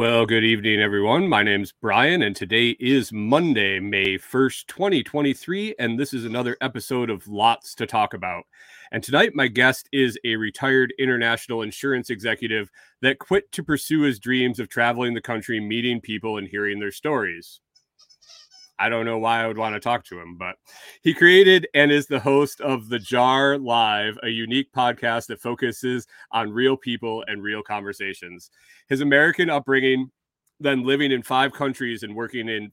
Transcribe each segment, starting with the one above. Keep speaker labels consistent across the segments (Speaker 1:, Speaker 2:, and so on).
Speaker 1: Well, good evening, everyone. My name's Brian, and today is Monday, May 1st, 2023, and this is another episode of Lots to Talk About. And tonight, my guest is a retired international insurance executive that quit to pursue his dreams of traveling the country, meeting people, and hearing their stories. I don't know why I would want to talk to him, but he created and is the host of The Jar Live, a unique podcast that focuses on real people and real conversations. His American upbringing, then living in five countries and working in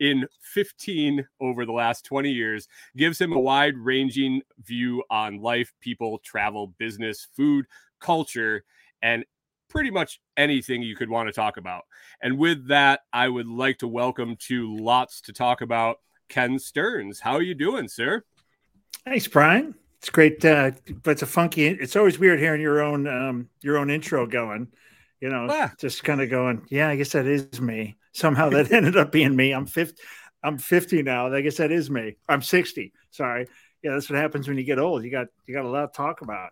Speaker 1: in 15 over the last 20 years gives him a wide ranging view on life, people, travel, business, food, culture, and pretty much anything you could want to talk about. And with that, I would like to welcome to lots to talk about Ken Stearns. How are you doing, sir?
Speaker 2: Thanks, Brian. It's great, uh, but it's a funky. It's always weird hearing your own um, your own intro going. You know,
Speaker 1: Ah.
Speaker 2: just kind of going. Yeah, I guess that is me. Somehow that ended up being me. I'm fifty. I'm fifty now. I guess that is me. I'm sixty. Sorry. Yeah, that's what happens when you get old. You got you got a lot to talk about.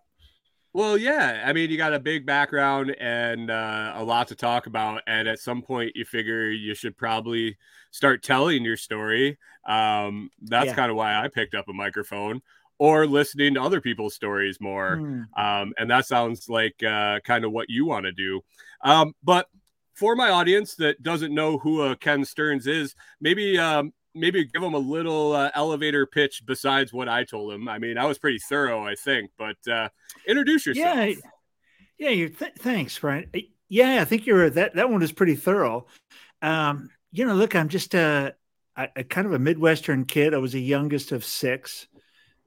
Speaker 1: Well, yeah. I mean, you got a big background and uh, a lot to talk about. And at some point, you figure you should probably start telling your story. Um, that's
Speaker 2: Yeah.
Speaker 1: kind of why I picked up a microphone or listening to other people's stories more.
Speaker 2: Hmm.
Speaker 1: Um, and that sounds like uh, kind of what you want to do. Um, but for my audience that doesn't know who uh, Ken Stearns is, maybe um, maybe give them a little uh, elevator pitch besides what I told him. I mean, I was pretty thorough, I think, but uh, introduce yourself.
Speaker 2: Yeah, yeah. You th- thanks, Brian. Yeah, I think you're that. That one is pretty thorough. Um, you know, look, I'm just a, a, a kind of a Midwestern kid. I was the youngest of six,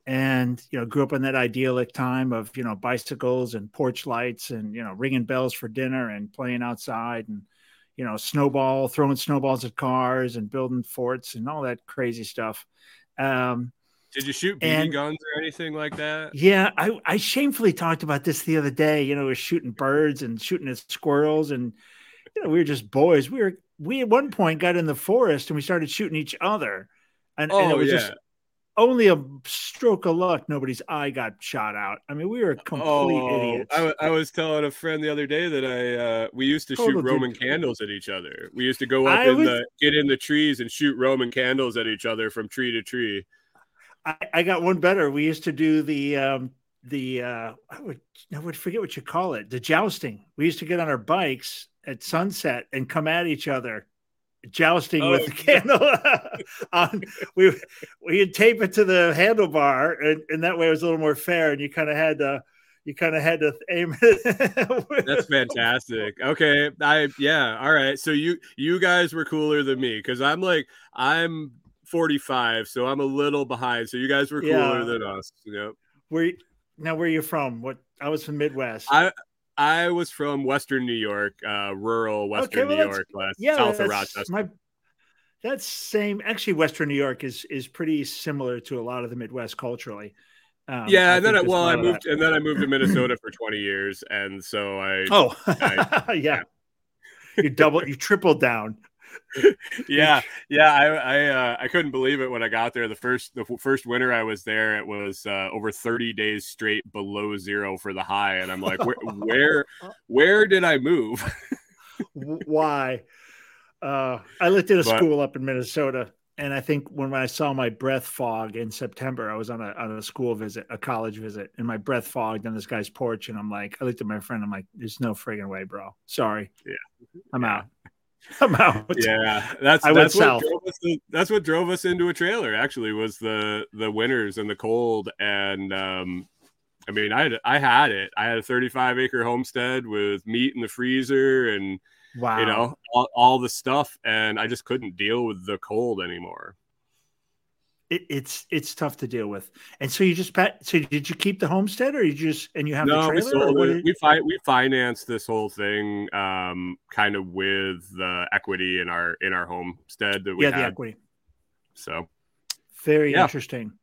Speaker 2: and you know, grew up in that idyllic time of you know bicycles and porch lights and you know ringing bells for dinner and playing outside and you know snowball throwing snowballs at cars and building forts and all that crazy stuff. Um,
Speaker 1: Did you shoot BB
Speaker 2: And-
Speaker 1: guns or anything like that?
Speaker 2: yeah, I, I shamefully talked about this the other day. You know, we were shooting birds and shooting at squirrels, and you know, we were just boys. We were we at one point got in the forest and we started shooting each other, and, and it
Speaker 1: Oh
Speaker 2: was
Speaker 1: yeah.
Speaker 2: just only a stroke of luck. Nobody's eye got shot out. I mean, we were complete
Speaker 1: Oh,
Speaker 2: idiots.
Speaker 1: I, I was telling a friend the other day that I uh, we used to
Speaker 2: Total
Speaker 1: shoot
Speaker 2: dude.
Speaker 1: Roman candles at each other. We used to go up
Speaker 2: I
Speaker 1: in
Speaker 2: was-
Speaker 1: the get in the trees and shoot Roman candles at each other from tree to tree.
Speaker 2: I, I got one better. We used to do the um the uh I would I would forget what you call it, the jousting. We used to get on our bikes at sunset and come at each other, jousting
Speaker 1: Oh,
Speaker 2: with the candle on um, we we'd tape it to the handlebar and, and that way it was a little more fair and you kind of had to you kind of had to aim it.
Speaker 1: That's fantastic. Okay, I yeah, all right. So you you guys were cooler than me because I'm like I'm 45, so I'm a little behind. So you guys were cooler
Speaker 2: Yeah.
Speaker 1: than us. Yep.
Speaker 2: Where now where are you from? What I was from Midwest.
Speaker 1: I I was from Western New York, uh, rural Western
Speaker 2: well,
Speaker 1: New York, west,
Speaker 2: yeah,
Speaker 1: south of Rochester.
Speaker 2: My that's same. Actually, Western New York is is pretty similar to a lot of the Midwest culturally. Um,
Speaker 1: yeah,
Speaker 2: I
Speaker 1: and then I,
Speaker 2: think there's a
Speaker 1: well, I moved, and then I moved to Minnesota for 20 years, and so I,
Speaker 2: Oh,
Speaker 1: I-
Speaker 2: yeah. You double, you tripled down.
Speaker 1: yeah, yeah, I, I, uh, I couldn't believe it when I got there. The first, the first winter I was there, it was uh, over 30 days straight below zero for the high, and I'm like, where, where, where did I move?
Speaker 2: Why? Uh, I lived at a
Speaker 1: But-
Speaker 2: school up in Minnesota, and I think when I saw my breath fog in September, I was on a on a school visit, a college visit, and my breath fogged on this guy's porch, and I'm like, I looked at my friend, I'm like, there's no friggin' way, bro. Sorry.
Speaker 1: Yeah.
Speaker 2: I'm out. I'm
Speaker 1: yeah, that's
Speaker 2: I
Speaker 1: that's what
Speaker 2: south.
Speaker 1: drove us. That's what drove us into a trailer. Actually, was the the winters and the cold, and um, I mean, I had, I had it. I had a 35 acre homestead with meat in the freezer and
Speaker 2: Wow.
Speaker 1: you know all, all the stuff, and I just couldn't deal with the cold anymore.
Speaker 2: It, it's it's tough to deal with. And so you just pat. So did you keep the homestead, or you just and you have
Speaker 1: no,
Speaker 2: the
Speaker 1: we sold it. We fi- we financed this whole thing, um, kind of with the equity in our in our homestead that we
Speaker 2: yeah, the equity.
Speaker 1: So
Speaker 2: Very
Speaker 1: Yeah.
Speaker 2: interesting.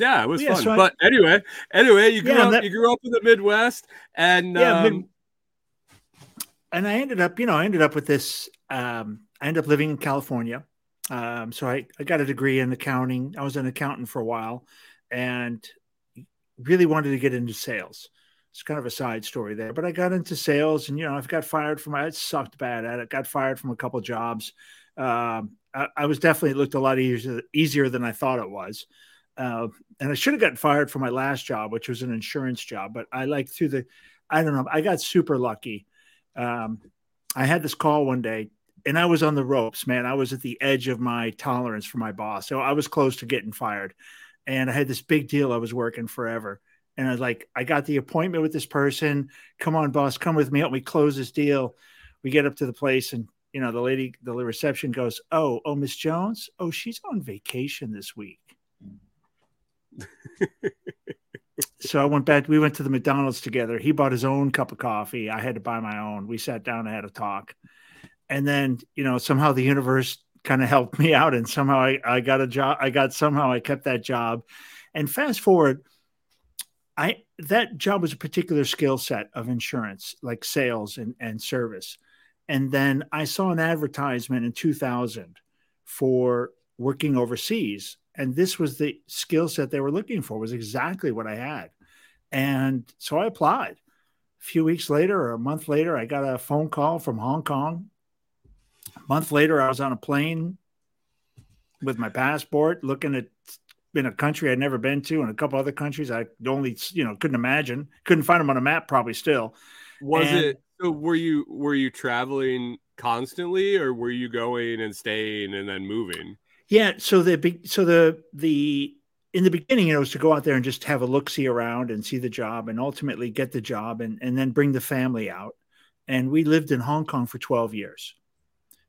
Speaker 1: yeah, it was
Speaker 2: Yeah,
Speaker 1: fun.
Speaker 2: so I-
Speaker 1: but anyway, anyway, you grew
Speaker 2: Yeah,
Speaker 1: up
Speaker 2: that-
Speaker 1: you grew up in the Midwest, and
Speaker 2: Yeah,
Speaker 1: um,
Speaker 2: mid- and I ended up, you know, I ended up with this. Um, I ended up living in California, Um, so I, I got a degree in accounting. I was an accountant for a while and really wanted to get into sales. It's kind of a side story there, but I got into sales and, you know, I've got fired from, I sucked bad at it, got fired from a couple jobs. Um, I, I, was definitely looked a lot easier, easier than I thought it was. Uh, and I should have gotten fired from my last job, which was an insurance job, but I like through the, I don't know, I got super lucky. Um, I had this call one day and I was on the ropes, man. I was at the edge of my tolerance for my boss. So I was close to getting fired. And I had this big deal I was working forever. And I was like, I got the appointment with this person. Come on, boss, come with me. Help me close this deal. We get up to the place and you know, the lady, the reception goes, Oh, oh, Miss Jones. Oh, she's on vacation this week. so I went back. We went to the McDonald's together. He bought his own cup of coffee. I had to buy my own. We sat down and had a talk and then you know somehow the universe kind of helped me out and somehow I, I got a job i got somehow i kept that job. And fast forward i that job was a particular skill set of insurance like sales and, and service. And then i saw an advertisement in 2000 for working overseas and this was the skill set they were looking for was exactly what i had. And so i applied. A few weeks later or a month later i got a phone call from hong kong month later, I was on a plane with my passport, looking at in a country I'd never been to, and a couple other countries I only you know couldn't imagine, couldn't find them on a map, probably still.
Speaker 1: Was and, it? So were you were you traveling constantly, or were you going and staying and then moving?
Speaker 2: Yeah. So the so the the in the beginning, it was to go out there and just have a look see around and see the job, and ultimately get the job, and and then bring the family out. And we lived in Hong Kong for twelve years.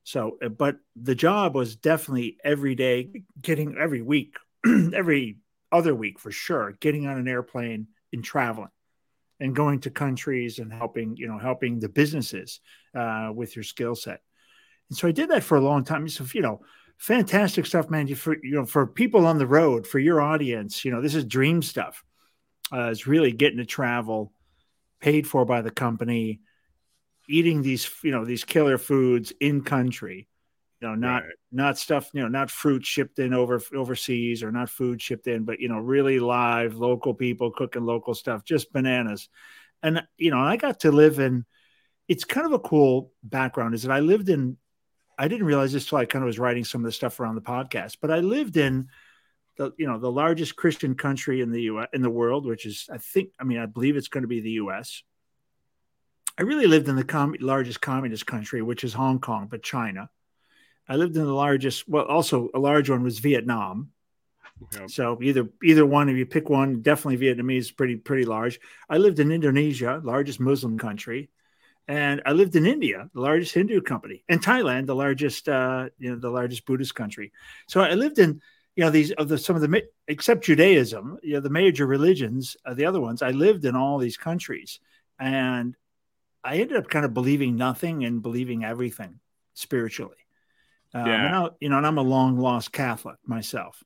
Speaker 2: So, uh, but the job was definitely every day, getting every week, every other week for sure, getting on an airplane and traveling and going to countries and helping, you know, helping the businesses uh, with your skill set. And so I did that for a long time. So, you know, fantastic stuff, man. You for you know, for people on the road, for your audience, you know, this is dream stuff. Uh, it's really getting to travel, paid for by the company, eating these you know these killer foods in country you know not right. not stuff you know not fruit shipped in over overseas or not food shipped in but you know really live local people cooking local stuff just bananas and you know i got to live in it's kind of a cool background is that i lived in i didn't realize this till i kind of was writing some of the stuff around the podcast but i lived in the you know the largest christian country in the U in the world which is i think i mean i believe it's going to be the us I really lived in the com- largest communist country, which is Hong Kong, but China. I lived in the largest, well, also a large one was Vietnam. Yep. So either either one, if you pick one, definitely Vietnamese is pretty pretty large. I lived in Indonesia, largest Muslim country, and I lived in India, the largest Hindu company, and Thailand, the largest uh, you know the largest Buddhist country. So I lived in you know these of the some of the except Judaism, you know the major religions, uh, the other ones. I lived in all these countries, and I ended up kind of believing nothing and believing everything spiritually. Um, yeah. And I, you know, and I'm a long lost Catholic myself.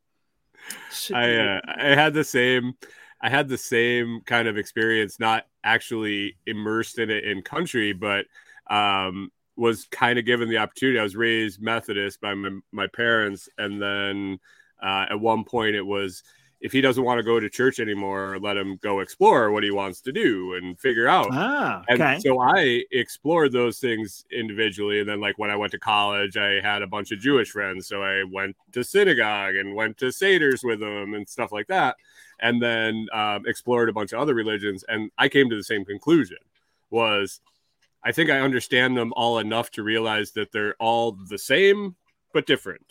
Speaker 1: So, I uh, I had the same I had the same kind of experience, not actually immersed in it in country, but um, was kind of given the opportunity. I was raised Methodist by my, my parents, and then uh, at one point it was if he doesn't want to go to church anymore, let him go explore what he wants to do and figure out.
Speaker 2: Ah, okay.
Speaker 1: And so I explored those things individually. And then, like, when I went to college, I had a bunch of Jewish friends. So I went to synagogue and went to Seder's with them and stuff like that. And then um, explored a bunch of other religions. And I came to the same conclusion was I think I understand them all enough to realize that they're all the same, but different.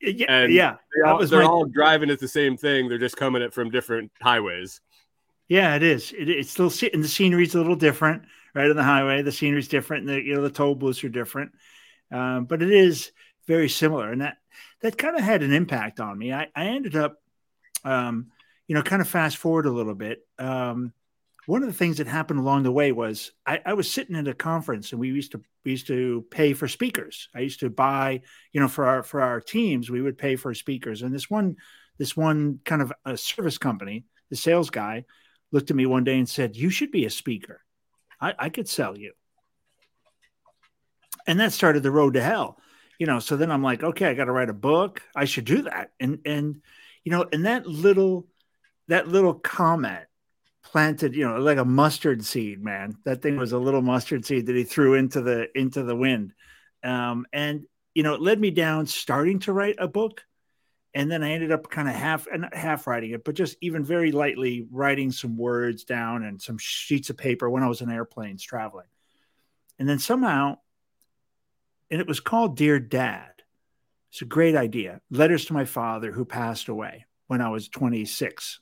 Speaker 2: Yeah, and yeah.
Speaker 1: They're, all, they're my... all, driving at the same thing. They're just coming it from different highways.
Speaker 2: Yeah, it is. It, it's still and the scenery's a little different, right? On the highway, the scenery's different. And the you know the toll booths are different, um, but it is very similar, and that that kind of had an impact on me. I, I ended up, um, you know, kind of fast forward a little bit. Um, one of the things that happened along the way was I, I, was sitting at a conference and we used to we used to pay for speakers. I used to buy, you know, for our for our teams, we would pay for speakers. And this one, this one kind of a service company, the sales guy, looked at me one day and said, "You should be a speaker. I, I could sell you." And that started the road to hell. you know, so then I'm like, okay, I got to write a book. I should do that. And, and, you know, and that little, that little comment planted, you know, like a mustard seed, man. That thing was a little mustard seed that he threw into the, into the wind. Um, and, you know, it led me down starting to write a book. And then I ended up kind of half, and half writing it, but just even very lightly writing some words down and some sheets of paper when I was in airplanes traveling. And then somehow and it was called Dear Dad. It's a great idea. Letters to my father who passed away when I was 26.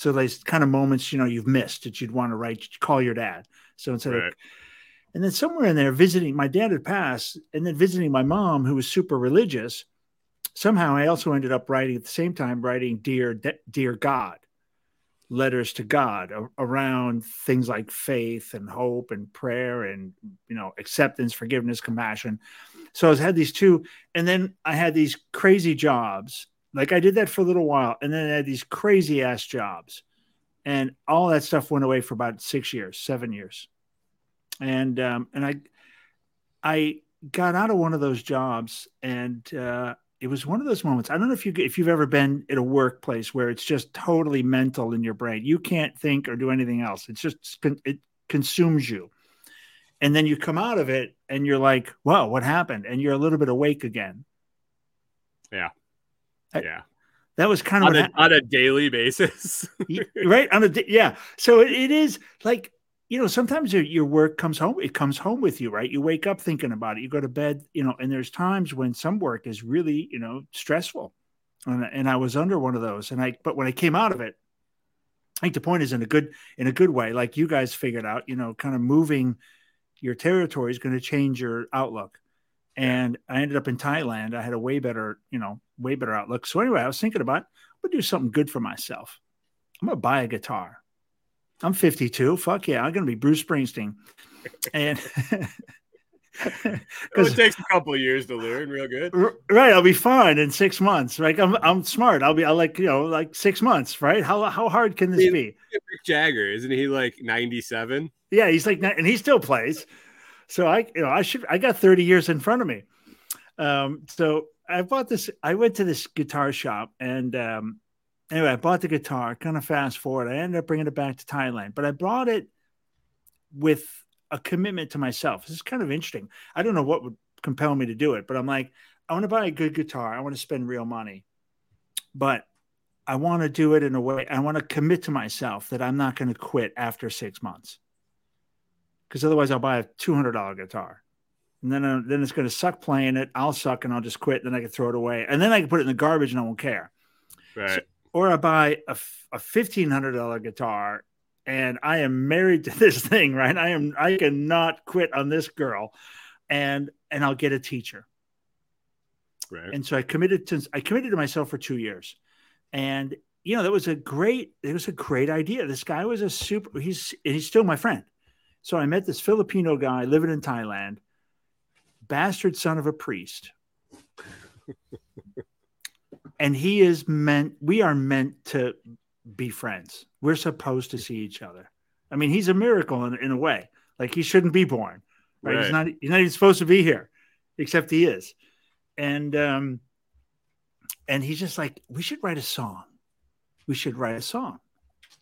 Speaker 2: So these kind of moments, you know, you've missed that you'd want to write, call your dad. So instead right. of, and then somewhere in there, visiting my dad had passed, and then visiting my mom, who was super religious. Somehow, I also ended up writing at the same time, writing "Dear, Dear God," letters to God around things like faith and hope and prayer and you know acceptance, forgiveness, compassion. So I had these two, and then I had these crazy jobs. Like I did that for a little while, and then I had these crazy ass jobs, and all that stuff went away for about six years, seven years, and um, and I I got out of one of those jobs, and uh, it was one of those moments. I don't know if you if you've ever been in a workplace where it's just totally mental in your brain. You can't think or do anything else. It's just it consumes you. And then you come out of it and you're like, "Wow, what happened?" And you're a little bit awake again.
Speaker 1: Yeah. Yeah.
Speaker 2: That was kind of
Speaker 1: on, a, on a daily basis.
Speaker 2: right? On a yeah. So it, it is like you know, sometimes your, your work comes home, it comes home with you, right? You wake up thinking about it, you go to bed, you know, and there's times when some work is really, you know, stressful. And, and I was under one of those. And I, but when I came out of it, I think the point is in a good, in a good way, like you guys figured out, you know, kind of moving your territory is going to change your outlook. And I ended up in Thailand. I had a way better, you know, way better outlook. So anyway, I was thinking about, I'm gonna do something good for myself. I'm gonna buy a guitar. I'm 52. Fuck yeah, I'm gonna be Bruce Springsteen. And
Speaker 1: it takes a couple of years to learn real good.
Speaker 2: Right, I'll be fine in six months. Right, I'm I'm smart. I'll be I like you know like six months. Right, how how hard can this be?
Speaker 1: Mick Jagger, isn't he like 97?
Speaker 2: Yeah, he's like and he still plays. So I you know I should I got 30 years in front of me. Um, so I bought this. I went to this guitar shop and um, anyway, I bought the guitar. Kind of fast forward, I ended up bringing it back to Thailand, but I brought it with a commitment to myself. This is kind of interesting. I don't know what would compel me to do it, but I'm like, I want to buy a good guitar. I want to spend real money, but I want to do it in a way. I want to commit to myself that I'm not going to quit after six months, because otherwise I'll buy a two hundred dollar guitar, and then uh, then it's going to suck playing it. I'll suck and I'll just quit. Then I can throw it away, and then I can put it in the garbage and I won't care.
Speaker 1: Right. So,
Speaker 2: or I buy a, a fifteen hundred dollar guitar and I am married to this thing, right? I am I cannot quit on this girl, and and I'll get a teacher.
Speaker 1: Right.
Speaker 2: And so I committed to I committed to myself for two years, and you know that was a great it was a great idea. This guy was a super. He's he's still my friend. So I met this Filipino guy living in Thailand, bastard son of a priest. and he is meant we are meant to be friends. We're supposed to see each other. I mean he's a miracle in, in a way. Like he shouldn't be born right? right, he's not he's not even supposed to be here except he is. And um and he's just like we should write a song. We should write a song.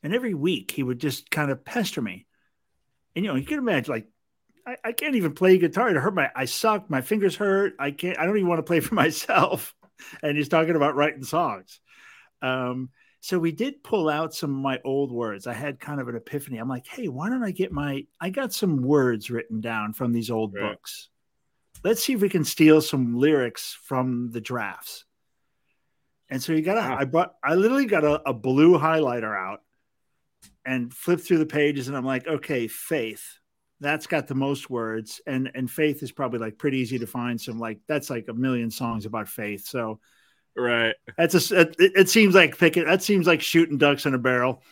Speaker 2: And every week he would just kind of pester me and you know you can imagine like I, I can't even play guitar. It hurt my I suck. My fingers hurt. I can't. I don't even want to play for myself and he's talking about writing songs. Um, so we did pull out some of my old words. I had kind of an epiphany. I'm like, hey, why don't I get my? I got some words written down from these old right. books. Let's see if we can steal some lyrics from the drafts. And so you got a, I brought, I literally got a, a blue highlighter out and flip through the pages, and I'm like, okay, faith. That's got the most words. And and faith is probably like pretty easy to find. Some like that's like a million songs about faith. So
Speaker 1: right.
Speaker 2: that's a it, it seems like picking that seems like shooting ducks in a barrel.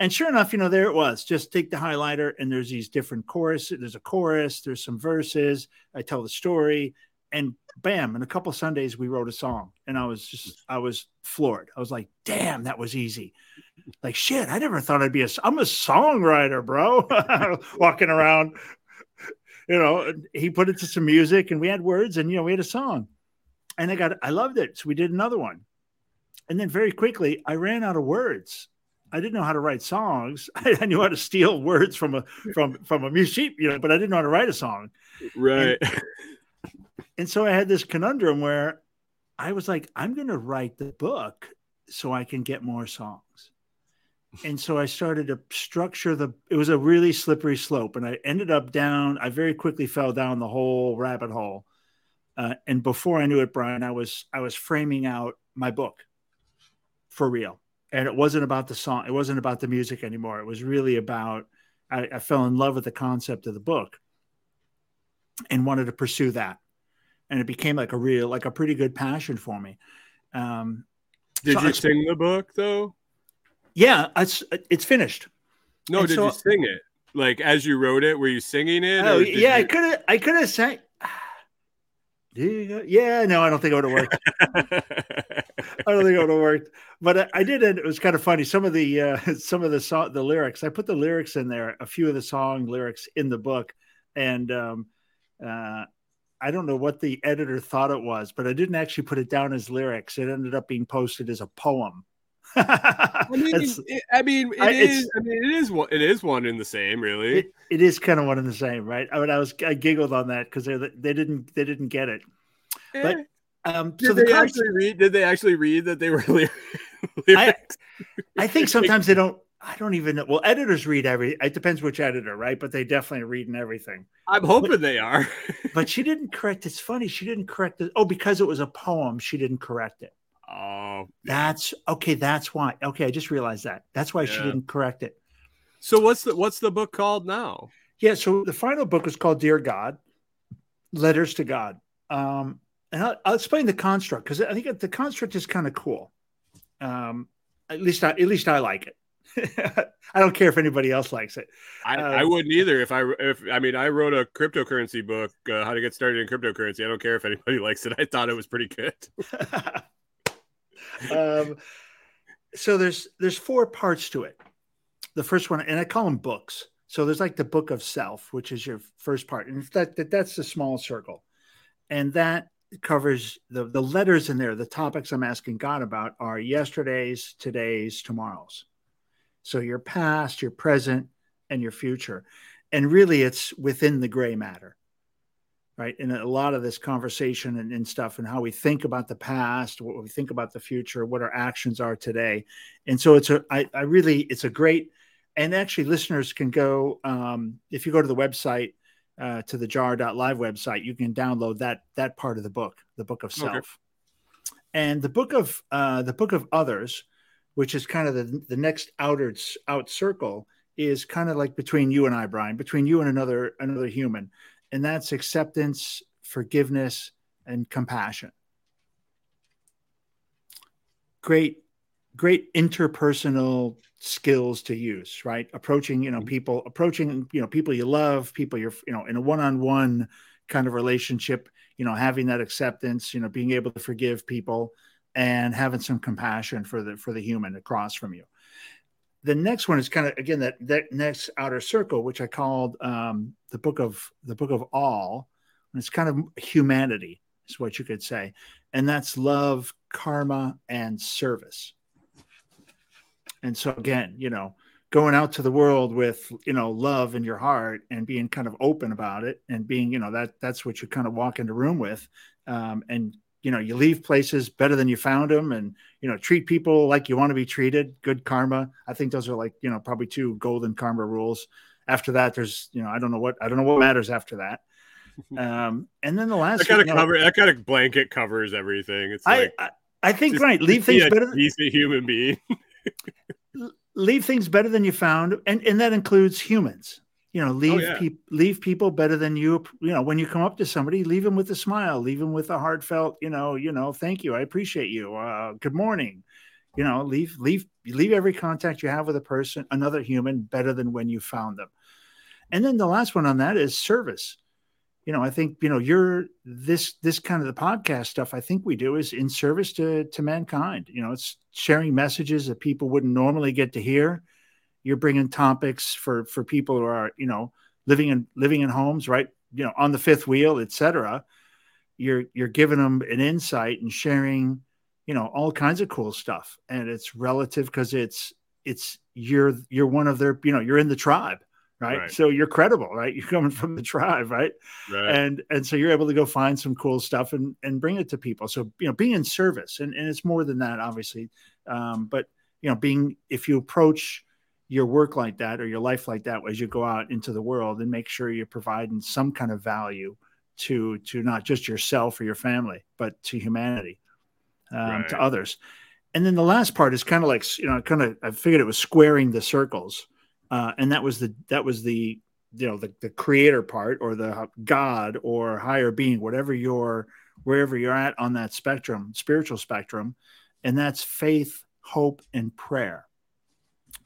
Speaker 2: And sure enough you know there it was. Just take the highlighter and there's these different choruses there's a chorus there's some verses. I tell the story and bam in a couple sundays we wrote a song and i was just i was floored i was like damn that was easy like shit i never thought i'd be a i'm a songwriter bro walking around you know he put it to some music and we had words and you know we had a song and I got I loved it. So we did another one. And then very quickly I ran out of words. I didn't know how to write songs. I knew how to steal words from a from from a music, you know, but I didn't know how to write a song.
Speaker 1: Right.
Speaker 2: And, and so I had this conundrum where I was like, I'm going to write the book so I can get more songs. And so I started to structure the, it was a really slippery slope. And I ended up down, I very quickly fell down the whole rabbit hole. Uh, and before I knew it, Brian, I was, I was framing out my book for real. And it wasn't about the song. It wasn't about the music anymore. It was really about, I, I fell in love with the concept of the book and wanted to pursue that and it became like a real like a pretty good passion for me um
Speaker 1: Did
Speaker 2: so
Speaker 1: you
Speaker 2: I-
Speaker 1: sing the book though?
Speaker 2: yeah it's it's finished
Speaker 1: No,
Speaker 2: And
Speaker 1: did
Speaker 2: so-
Speaker 1: you sing it? Like as you wrote it, were you singing it?
Speaker 2: oh yeah i could have i could have sang you yeah no i don't think it would have worked i don't think it would have worked but I, I did and it was kind of funny some of the uh some of the song the lyrics i put the lyrics in there a few of the song lyrics in the book and um uh I don't know what the editor thought it was, but I didn't actually put it down as lyrics. It ended up being posted as a poem.
Speaker 1: I mean, it, I mean, it
Speaker 2: I-
Speaker 1: is. I mean, it is one. It is one in the same, really.
Speaker 2: it, it is kind of one and the same, right? I mean, I was I giggled on that because they they didn't they didn't get it. but
Speaker 1: Eh,
Speaker 2: Um,
Speaker 1: did
Speaker 2: so the
Speaker 1: they
Speaker 2: concept,
Speaker 1: actually read? Did they actually read that they were lyrics?
Speaker 2: I, I think sometimes they don't. I don't even know. Well, editors read every. It depends which editor, right? But they definitely read in everything.
Speaker 1: I'm hoping they are.
Speaker 2: But she didn't correct. It's funny. She didn't correct it. Oh, because it was a poem, she didn't correct it.
Speaker 1: oh,
Speaker 2: That's okay. That's why. Okay, I just realized that. That's why she didn't correct it.
Speaker 1: so what's the what's the book called now?
Speaker 2: Yeah. So the final book is called Dear God, Letters to God. Um, and I'll, I'll explain the construct because I think the construct is kind of cool. Um, at least I, at least I like it. I don't care if anybody else likes it.
Speaker 1: I,
Speaker 2: Um,
Speaker 1: I wouldn't either. If I if I mean I wrote a cryptocurrency book, uh, how to get started in cryptocurrency. I don't care if anybody likes it. I thought it was pretty good.
Speaker 2: um, so there's there's four parts to it. The first one, and I call them books. So there's like the book of self, which is your first part, and that, that that's the small circle, and that covers the the letters in there. The topics I'm asking God about are yesterday's, today's, tomorrow's. So your past, your present, and your future, and really it's within the gray matter right? And a lot of this conversation and, and stuff and how we think about the past, what we think about the future, what our actions are today. And so it's a, I, I really, it's a great, and actually listeners can go, um, if you go to the website, uh, to the jar.live website, you can download that, that part of the book, the book of self.
Speaker 1: Okay.
Speaker 2: And the book of, uh, the book of others, which is kind of the, the next outer out circle is kind of like between you and I, Brian, between you and another, another human and that's acceptance, forgiveness, and compassion. Great, great interpersonal skills to use, right? Approaching, you know, mm-hmm. people, approaching, you know, people you love, people you're, you know, in a one-on-one kind of relationship, you know, having that acceptance, you know, being able to forgive people and having some compassion for the for the human across from you. The next one is kind of again that that next outer circle which i called um, the book of the book of all. And it's kind of humanity is what you could say. And that's love karma and service. And so again you know going out to the world with you know love in your heart and being kind of open about it and being you know that that's what you kind of walk into room with um, and you know you leave places better than you found them and you know treat people like you want to be treated good karma i think those are like you know probably two golden karma rules after that there's you know i don't know what i don't know what matters after that um and then the last
Speaker 1: That kind of
Speaker 2: you know,
Speaker 1: cover. That kind of blanket covers everything. It's
Speaker 2: I,
Speaker 1: like
Speaker 2: I i think right leave things
Speaker 1: a
Speaker 2: better than,
Speaker 1: decent human being.
Speaker 2: leave things better than you found and and that includes humans you know leave
Speaker 1: yeah.
Speaker 2: people leave people better than you you know when you come up to somebody leave them with a smile leave them with a heartfelt you know you know thank you i appreciate you uh, good morning. You know leave leave leave every contact you have with a person another human better than when you found them. And then the last one on that is service. You know i think you know you're this this kind of the podcast stuff i think we do is in service to to mankind. You know it's sharing messages that people wouldn't normally get to hear you're bringing topics for for people who are you know living in living in homes right? You know on the fifth wheel etc you're you're giving them an insight and sharing you know all kinds of cool stuff. And it's relative because it's it's you're you're one of their you know you're in the tribe right?
Speaker 1: Right.
Speaker 2: so you're credible right? You're coming from the tribe right?
Speaker 1: Right.
Speaker 2: and and so you're able to go find some cool stuff and and bring it to people. So you know being in service and, and it's more than that obviously. Um, but you know being if you approach your work like that or your life like that as you go out into the world and make sure you're providing some kind of value to to not just yourself or your family but to humanity um, to others. And then the last part is kind of like you know kind of i figured it was squaring the circles uh, and that was the that was the you know the, the creator part or the god or higher being whatever you're wherever you're at on that spectrum spiritual spectrum and that's faith hope and prayer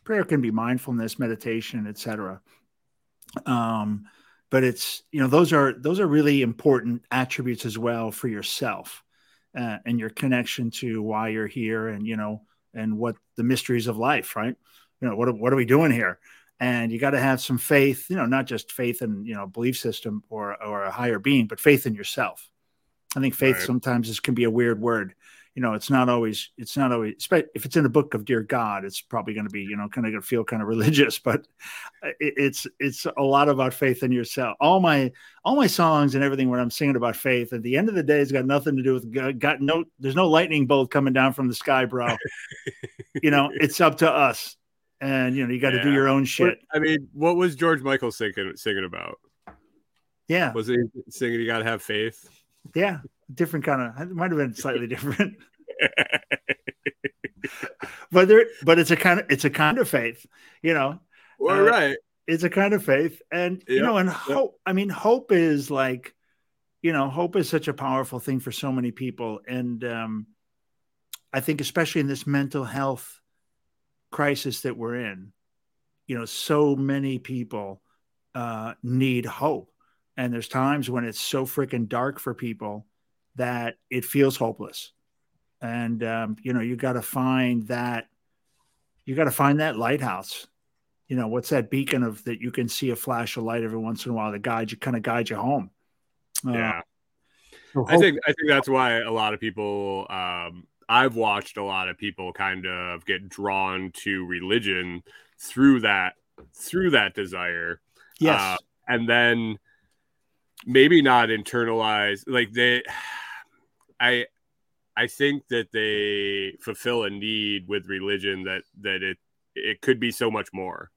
Speaker 2: prayer can be mindfulness meditation etc um but it's you know those are those are really important attributes as well for yourself uh, and your connection to why you're here and you know and what the mysteries of life right? You know what are, what are we doing here? And you got to have some faith you know not just faith in you know belief system or or a higher being but faith in yourself. I think faith
Speaker 1: Right.
Speaker 2: sometimes is can be a weird word you know it's not always it's not always if it's in the book of dear god it's probably going to be you know kind of going to feel kind of religious but it, it's it's a lot about faith in yourself. All my all my songs and everything when i'm singing about faith at the end of the day it's got nothing to do with God, got no there's no lightning bolt coming down from the sky bro. You know it's up to us. And you know you got to do your own shit.
Speaker 1: I mean, what was George Michael singing singing about?
Speaker 2: yeah.
Speaker 1: Was he singing "You Gotta Have Faith"?
Speaker 2: yeah different kind of it might have been slightly different. But there but it's a kind of it's a kind of faith you know?
Speaker 1: Well,
Speaker 2: Uh,
Speaker 1: right.
Speaker 2: it's a kind of faith. And you know and hope i mean hope is like you know hope is such a powerful thing for so many people. And um i think especially in this mental health crisis that we're in you know so many people uh need hope. And there's times when it's so freaking dark for people that it feels hopeless. And um you know you got to find that you got to find that lighthouse. You know what's that beacon of that you can see a flash of light every once in a while to guide you kind of guide you home? Uh,
Speaker 1: Yeah.
Speaker 2: so
Speaker 1: I think I think that's why a lot of people um I've watched a lot of people kind of get drawn to religion through that through that desire.
Speaker 2: Yes.
Speaker 1: Uh, and then maybe not internalize like they I I think that they fulfill a need with religion that that it it could be so much more.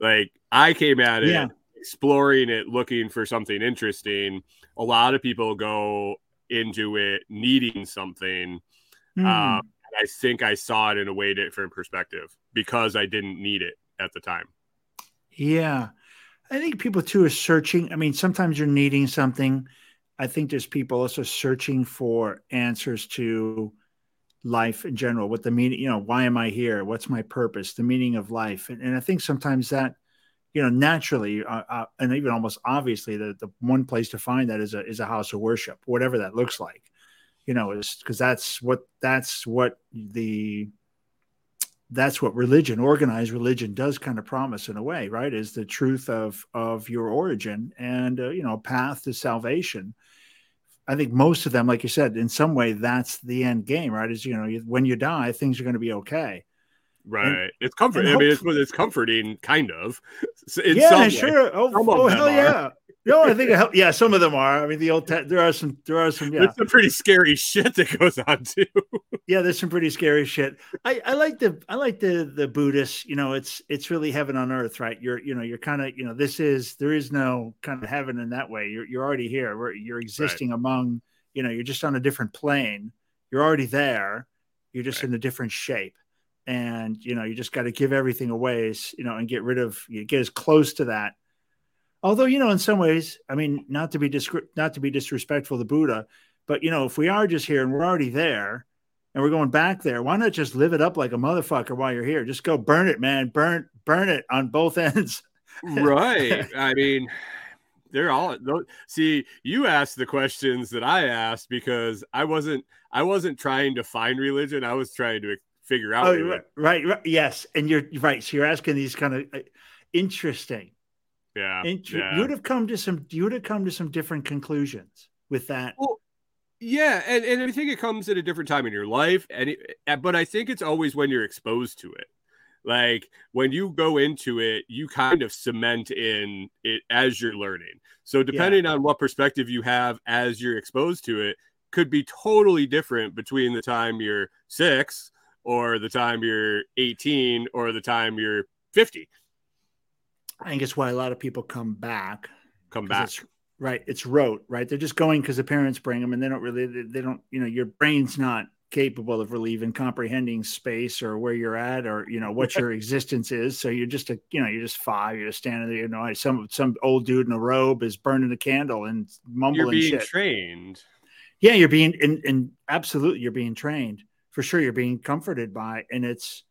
Speaker 1: Like I came at it
Speaker 2: Yeah.
Speaker 1: exploring it looking for something interesting. A lot of people go into it needing something.
Speaker 2: Hmm.
Speaker 1: Um, I think I saw it in a way different perspective because I didn't need it at the time.
Speaker 2: Yeah. I think people too are searching. I mean, sometimes you're needing something. I think there's people also searching for answers to life in general, what the meaning, you know, why am I here? What's my purpose? The meaning of life. And, and I think sometimes that, you know, naturally uh, uh, and even almost obviously the, the one place to find that is a, is a house of worship, whatever that looks like, you know, because that's what, that's what the, that's what religion organized religion does kind of promise in a way right is the truth of of your origin and uh, you know path to salvation i think most of them like you said in some way that's the end game right? Is you know when you die things are going to be okay
Speaker 1: Right. it's
Speaker 2: comforting.
Speaker 1: I mean, it's, it's comforting, kind of. In
Speaker 2: yeah sure oh, oh hell
Speaker 1: are.
Speaker 2: yeah no i think hell- yeah some of them are i mean the old te- there are some there are some yeah
Speaker 1: There's some pretty scary shit that goes on too.
Speaker 2: yeah there's some pretty scary shit i i like the i like the the buddhists you know it's it's really heaven on earth right you're you know you're kind of you know this is there is no kind of heaven in that way you're you're already here We're, you're existing among you know you're just on a different plane you're already there you're just
Speaker 1: Right.
Speaker 2: in a different shape and you know you just got to give everything away you know and get rid of you get as close to that although you know in some ways i mean not to be not to be disrespectful to buddha but you know if we are just here and we're already there and we're going back there why not just live it up like a motherfucker while you're here just go burn it man burn burn it on both ends
Speaker 1: right. I mean, they're all see. You asked the questions that I asked because I wasn't. I wasn't trying to find religion. I was trying to figure out.
Speaker 2: oh right, right right yes and you're right so you're asking these kind of uh, interesting
Speaker 1: Yeah.
Speaker 2: Inter-
Speaker 1: yeah.
Speaker 2: you would have come to some you would have come to some different conclusions with that.
Speaker 1: Well, yeah, and, and I think it comes at a different time in your life, and it, uh, but I think it's always when you're exposed to it. Like when you go into it, you kind of cement in it as you're learning. So depending on what perspective you have as you're exposed to it, could be totally different between the time you're six or the time you're 18 or the time you're 50.
Speaker 2: I think it's why a lot of people come back.
Speaker 1: Come back.
Speaker 2: It's, right. It's rote, right? They're just going because the parents bring them and they don't really, they, they don't, you know, your brain's not capable of really even comprehending space or where you're at or, you know, what your existence is. So you're just a, you know, you're just five, you're just standing there, you know, some, some old dude in a robe is burning a candle and mumbling
Speaker 1: You're being
Speaker 2: shit.
Speaker 1: trained.
Speaker 2: yeah, you're being, and, and absolutely you're being trained for sure. You're being comforted by, and it's,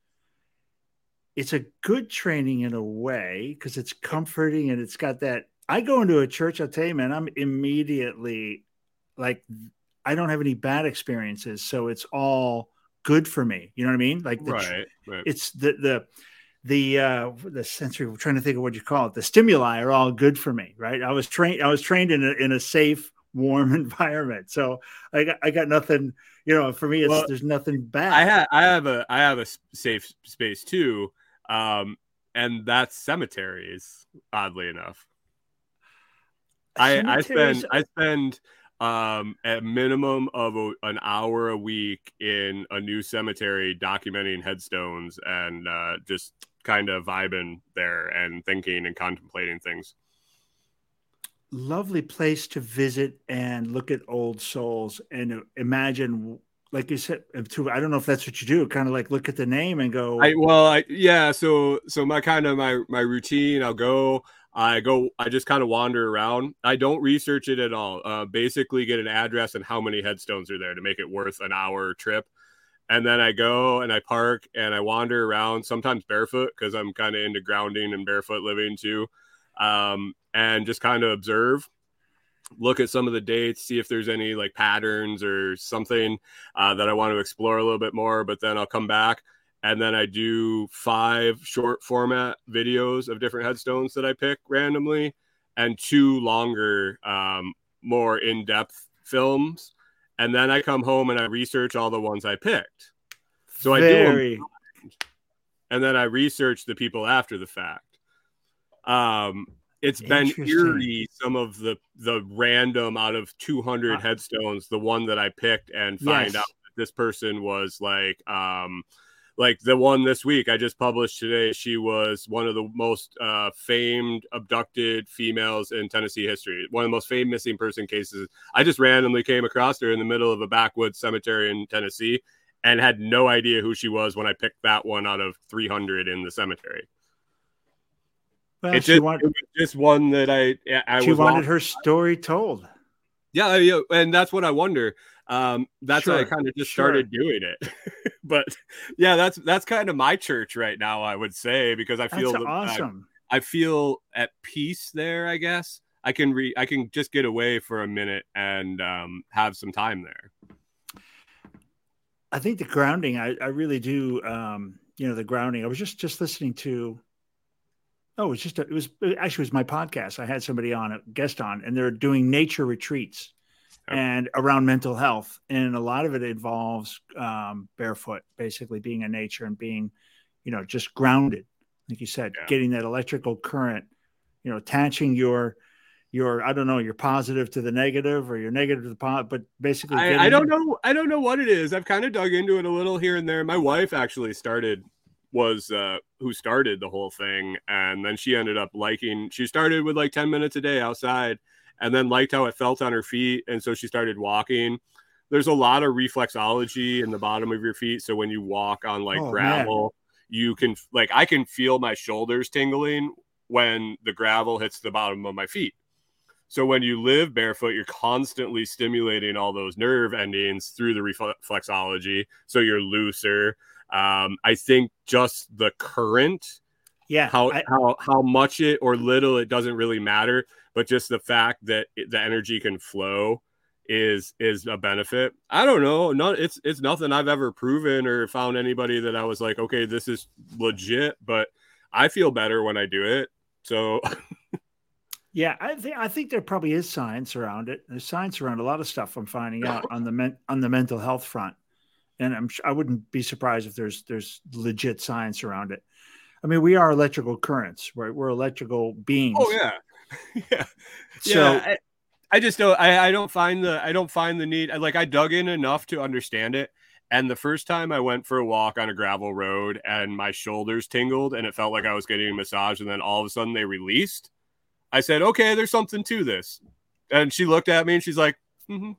Speaker 2: it's a good training in a way because it's comforting and it's got that. I go into a church, I'll tell you, man, I'm immediately like, I don't have any bad experiences. So it's all good for me. You know what I mean? Like, the,
Speaker 1: Right. Right.
Speaker 2: it's the, the, the uh the sensory I'm trying to think of what you call it the stimuli are all good for me right i was trained i was trained in a, in a safe warm environment so i got i got nothing you know for me it's
Speaker 1: Well,
Speaker 2: there's nothing bad
Speaker 1: I have I have a I have a s- safe space too, um, and that's cemeteries. Oddly enough, I I spend I spend um a minimum of a, an hour a week in a new cemetery documenting headstones and uh, just kind of vibing there and thinking and contemplating things.
Speaker 2: Lovely place to visit and look at old souls and imagine like you said to i don't know if that's what you do kind of like look at the name and go
Speaker 1: I well, I yeah. So so my kind of my my routine. I'll go. I go. I just kind of wander around. I don't research it at all. Uh, basically, get an address and how many headstones are there to make it worth an hour trip. And then I go and I park and I wander around. Sometimes barefoot because I'm kind of into grounding and barefoot living too. Um, and just kind of observe look at some of the dates, see if there's any like patterns or something uh, that I want to explore a little bit more. But then I'll come back and then I do five short format videos of different headstones that I pick randomly and two longer, um, more in depth films. And then I come home and I research all the ones I picked. So I do.
Speaker 2: very
Speaker 1: and then I research the people after the fact. Um, it's been eerie some of the the random out of 200
Speaker 2: Uh,
Speaker 1: headstones, the one that I picked, and find
Speaker 2: Yes.
Speaker 1: out that this person was like, um, like the one this week I just published today. She was one of the most uh, famed abducted females in Tennessee history. One of the most famed missing person cases. I just randomly came across her in the middle of a backwoods cemetery in Tennessee and had no idea who she was when I picked that one out of 300 in the cemetery.
Speaker 2: Well,
Speaker 1: it
Speaker 2: she,
Speaker 1: just,
Speaker 2: want-
Speaker 1: it was just one that I I
Speaker 2: she wanted
Speaker 1: lost-
Speaker 2: her story told
Speaker 1: yeah, yeah, and that's what I wonder. Um, that's why I kind of just
Speaker 2: sure.
Speaker 1: started doing it. but yeah, that's that's kind of my church right now. I would say because I feel that I-
Speaker 2: awesome
Speaker 1: I feel at peace there. I guess I can re I can just get away for a minute and um, have some time there.
Speaker 2: I think the grounding, I, I really do. Um, you know, the grounding. I was just just listening to. Oh, it was just a, it was it actually was my podcast. I had somebody on a guest on, and they're doing nature retreats,
Speaker 1: Yep.
Speaker 2: and around mental health, and a lot of it involves um, barefoot, basically being in nature and being, you know, just grounded, like you said,
Speaker 1: Yeah.
Speaker 2: getting that electrical current, you know, attaching your your I don't know your positive to the negative or your negative to the positive, but basically,
Speaker 1: I, I don't know. I don't know what it is. I've kind of dug into it a little here and there. My wife actually started was uh who started the whole thing and then she ended up liking she started with like 10 minutes a day outside and then liked how it felt on her feet and so she started walking there's a lot of reflexology in the bottom of your feet so when you walk on like
Speaker 2: Oh, man.
Speaker 1: gravel you can like i can feel my shoulders tingling when the gravel hits the bottom of my feet so when you live barefoot, you're constantly stimulating all those nerve endings through the reflexology. So you're looser. Um, I think just the current,
Speaker 2: yeah,
Speaker 1: how
Speaker 2: I-
Speaker 1: how how much it or little it doesn't really matter, but just the fact that it, the energy can flow is is a benefit. I don't know. No, it's it's nothing I've ever proven or found anybody that I was like, okay, this is legit. But I feel better when I do it. So
Speaker 2: Yeah, I think I think there probably is science around it. There's science around a lot of stuff I'm finding out on the men, on the mental health front, and I'm I wouldn't be surprised if there's there's legit science around it. I mean, we are electrical currents, right? We're electrical beings.
Speaker 1: Oh yeah, yeah.
Speaker 2: So
Speaker 1: yeah, I, I just don't. I, I don't find the. I don't find the need. Like I dug in enough to understand it. And the first time I went for a walk on a gravel road, and my shoulders tingled, and it felt like I was getting a massage, and then all of a sudden they released. I said, "Okay, there's something to this." And she looked at me, and she's like, mm-hmm.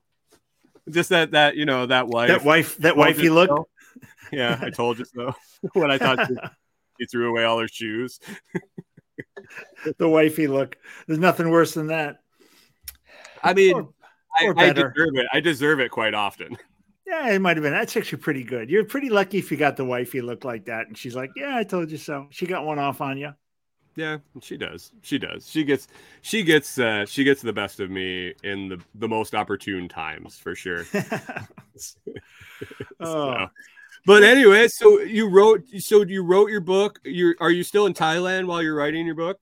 Speaker 1: "Just that that you know that wife
Speaker 2: that wife that wifey look.
Speaker 1: so." Yeah, I told you so. when I thought she, she threw away all her shoes.
Speaker 2: the wifey look. There's nothing worse than that.
Speaker 1: I mean,
Speaker 2: Or-
Speaker 1: I,
Speaker 2: or
Speaker 1: I
Speaker 2: better.
Speaker 1: deserve it. I deserve it quite often.
Speaker 2: Yeah, it might have been. That's actually pretty good. You're pretty lucky if you got the wifey look like that. And she's like, "Yeah, I told you so." She got one off on you.
Speaker 1: Yeah, she does. She does. She gets she gets uh she gets the best of me in the the most opportune times for sure.
Speaker 2: oh,
Speaker 1: So- But anyway, so you wrote so you wrote your book. You are you still in Thailand while you're writing your book?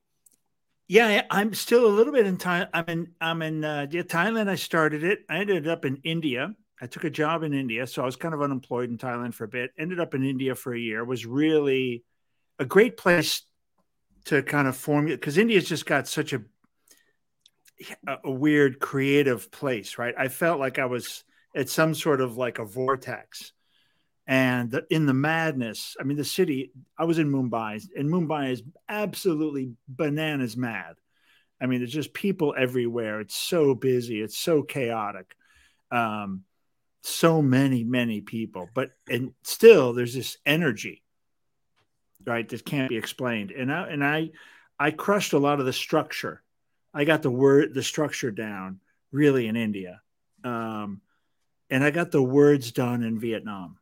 Speaker 2: yeah, I'm still a little bit in Thailand. I'm in I'm in uh, Thailand. I started it. I ended up in India. I took a job in India, so I was kind of unemployed in Thailand for a bit. Ended up in India for a year. Was really a great place to kind of form because India's just got such a a, a weird creative place, right? I felt like I was at some sort of like a vortex. And the, in the madness, I mean, the city, I was in Mumbai, and Mumbai is absolutely bananas mad. I mean, there's just people everywhere. It's so busy, it's so chaotic. Um, so many, many people, but and still there's this energy, right? That can't be explained. And I and I I crushed a lot of the structure. I got the word the structure down really in India. Um, and I got the words done in Vietnam.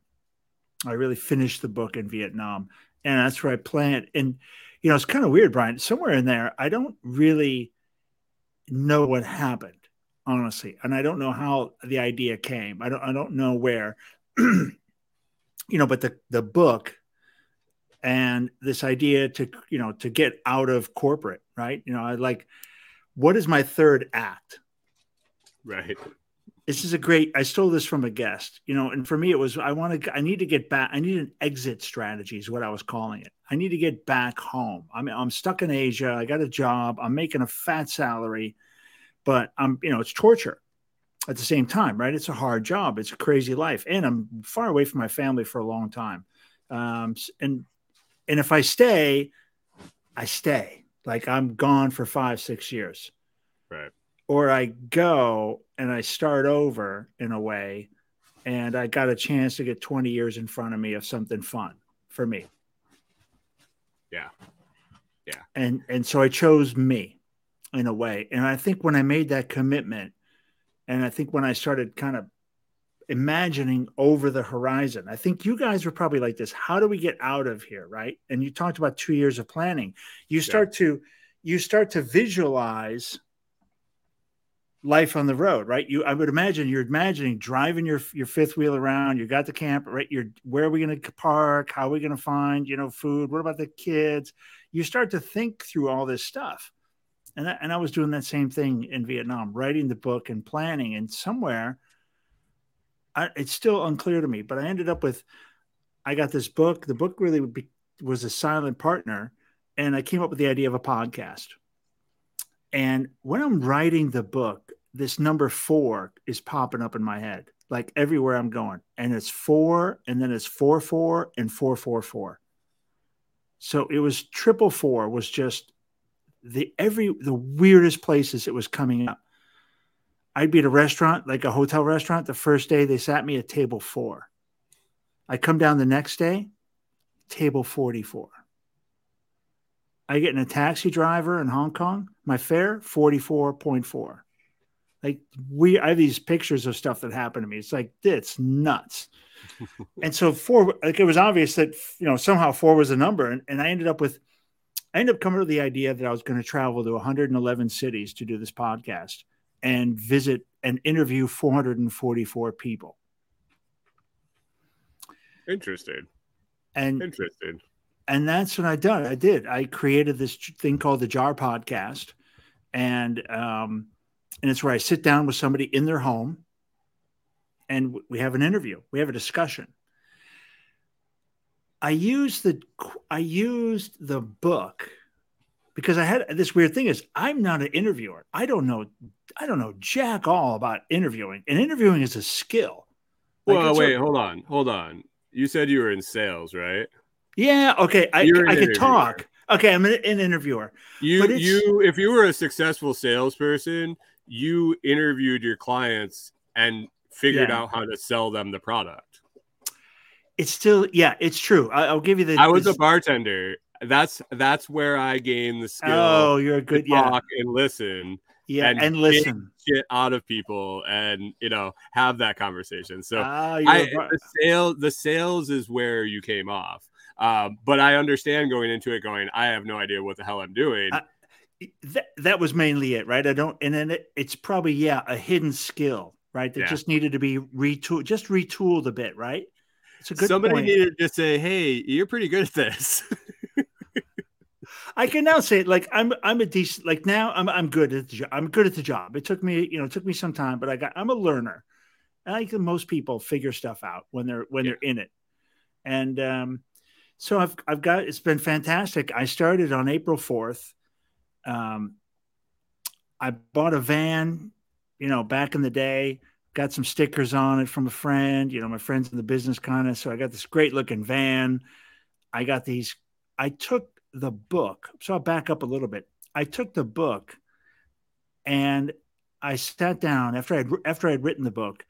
Speaker 2: I really finished the book in Vietnam, and that's where I planned. And you know, it's kind of weird, Brian. Somewhere in there, I don't really know what happened, honestly, and I don't know how the idea came. I don't. I don't know where. you know, but the the book and this idea to you know to get out of corporate, right? You know, I like what is my third act?
Speaker 1: Right.
Speaker 2: this is a great i stole this from a guest you know and for me it was i want to i need to get back i need an exit strategy is what i was calling it i need to get back home i'm, I'm stuck in asia i got a job i'm making a fat salary but i'm you know it's torture at the same time right it's a hard job it's a crazy life and i'm far away from my family for a long time um, and and if i stay i stay like i'm gone for five six years
Speaker 1: Right.
Speaker 2: or I go and I start over in a way, and I got a chance to get 20 years in front of me of something fun for me.
Speaker 1: Yeah. Yeah.
Speaker 2: And and so I chose me in a way. And I think when I made that commitment, and I think when I started kind of imagining over the horizon, I think you guys were probably like this. How do we get out of here? Right. And you talked about two years of planning. You start to you start to visualize life on the road, right? You, I would imagine you're imagining driving your your fifth wheel around. You got the camp, right? You're where are we going to park? How are we going to find you know food? What about the kids? You start to think through all this stuff, and I, and I was doing that same thing in Vietnam, writing the book and planning, and somewhere, I, it's still unclear to me, but I ended up with, I got this book. The book really would be was a silent partner, and I came up with the idea of a podcast. And when I'm writing the book, this number four is popping up in my head, like everywhere I'm going. And it's four, and then it's four, four, and four, four, four. So it was triple four, was just the every the weirdest places it was coming up. I'd be at a restaurant, like a hotel restaurant. The first day they sat me at table four. I come down the next day, table 44. I get in a taxi driver in Hong Kong. My fare, 44.4. Like we I have these pictures of stuff that happened to me. It's like it's nuts. and so four, like it was obvious that you know somehow four was a number, and, and I ended up with I ended up coming to the idea that I was going to travel to 111 cities to do this podcast and visit and interview 444 people.
Speaker 1: Interesting.
Speaker 2: And
Speaker 1: Interesting.
Speaker 2: and that's what I done. I did. I created this thing called the Jar Podcast, and um, and it's where I sit down with somebody in their home, and we have an interview. We have a discussion. I used the I used the book because I had this weird thing is I'm not an interviewer. I don't know I don't know jack all about interviewing. And interviewing is a skill. Like,
Speaker 1: Well,
Speaker 2: it's a-
Speaker 1: wait, hold on, hold on. You said you were in sales, right?
Speaker 2: yeah, okay. I,
Speaker 1: You're
Speaker 2: I could talk. Okay, I'm an, an interviewer.
Speaker 1: You you if you were a successful salesperson, you interviewed your clients and figured
Speaker 2: Yeah.
Speaker 1: out how to sell them the product.
Speaker 2: It's still, yeah, it's true. I, will give you the.
Speaker 1: I was a bartender. That's that's where I gain the skill
Speaker 2: Oh, you're a
Speaker 1: to
Speaker 2: good, yeah,
Speaker 1: and listen
Speaker 2: yeah,
Speaker 1: and
Speaker 2: and,
Speaker 1: get-
Speaker 2: listen.
Speaker 1: shit out of people and you know have that conversation. So
Speaker 2: Ah,
Speaker 1: I, the sale the sales is where you came off. Um, but I understand going into it going, I have no idea what the hell I'm doing.
Speaker 2: I- that, that was mainly it, right? I don't, and then it, it's probably yeah a hidden skill, right? That
Speaker 1: Yeah.
Speaker 2: just needed to be retooled, just retooled a bit, right? It's a good
Speaker 1: Somebody
Speaker 2: point.
Speaker 1: needed to say, Hey, you're pretty good at this.
Speaker 2: I can now say it like I'm I'm a decent like now I'm I'm good at the job. I'm good at the job. It took me you know it took me some time, but I got I'm a learner. I think most people figure stuff out when they're when
Speaker 1: Yeah.
Speaker 2: they're in it, and um, so I've I've got it's been fantastic. I started on April fourth. Um, I bought a van, you know, back in the day. Got some stickers on it from a friend. You know, my friends in the business kind of. So I got this great looking van. I got these. I took the book. So I'll back up a little bit. I took the book, and I sat down after I'd after I'd written the book,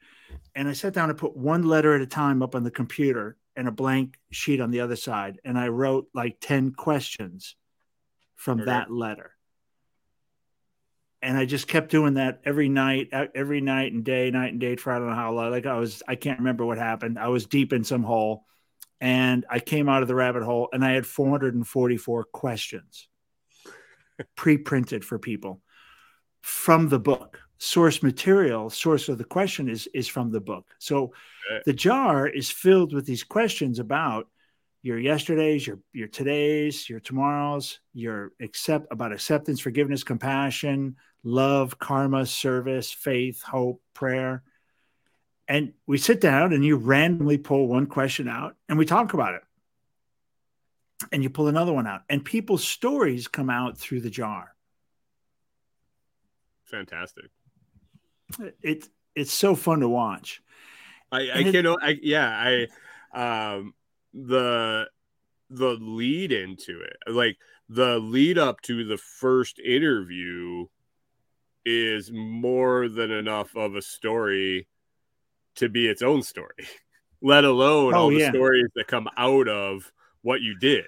Speaker 2: and I sat down and put one letter at a time up on the computer and a blank sheet on the other side, and I wrote like ten questions from
Speaker 1: Okay.
Speaker 2: that letter and I just kept doing that every night, every night and day, night and day for I don't know how long. Like I was, I can't remember what happened. I was deep in some hole, and I came out of the rabbit hole, and I had 444 questions pre-printed for people from the book. Source material, source of the question is is from the book. So
Speaker 1: Right.
Speaker 2: the jar is filled with these questions about your yesterdays, your your todays, your tomorrows, your accept about acceptance, forgiveness, compassion, love, karma, service, faith, hope, prayer. And we sit down and you randomly pull one question out and we talk about it. And you pull another one out. And people's stories come out through the jar.
Speaker 1: Fantastic.
Speaker 2: It it's so fun to watch.
Speaker 1: I, I can't. I yeah. I um the the lead into it, like the lead up to the first interview, is more than enough of a story to be its own story. Let alone
Speaker 2: Oh,
Speaker 1: all the
Speaker 2: yeah.
Speaker 1: stories that come out of what you did.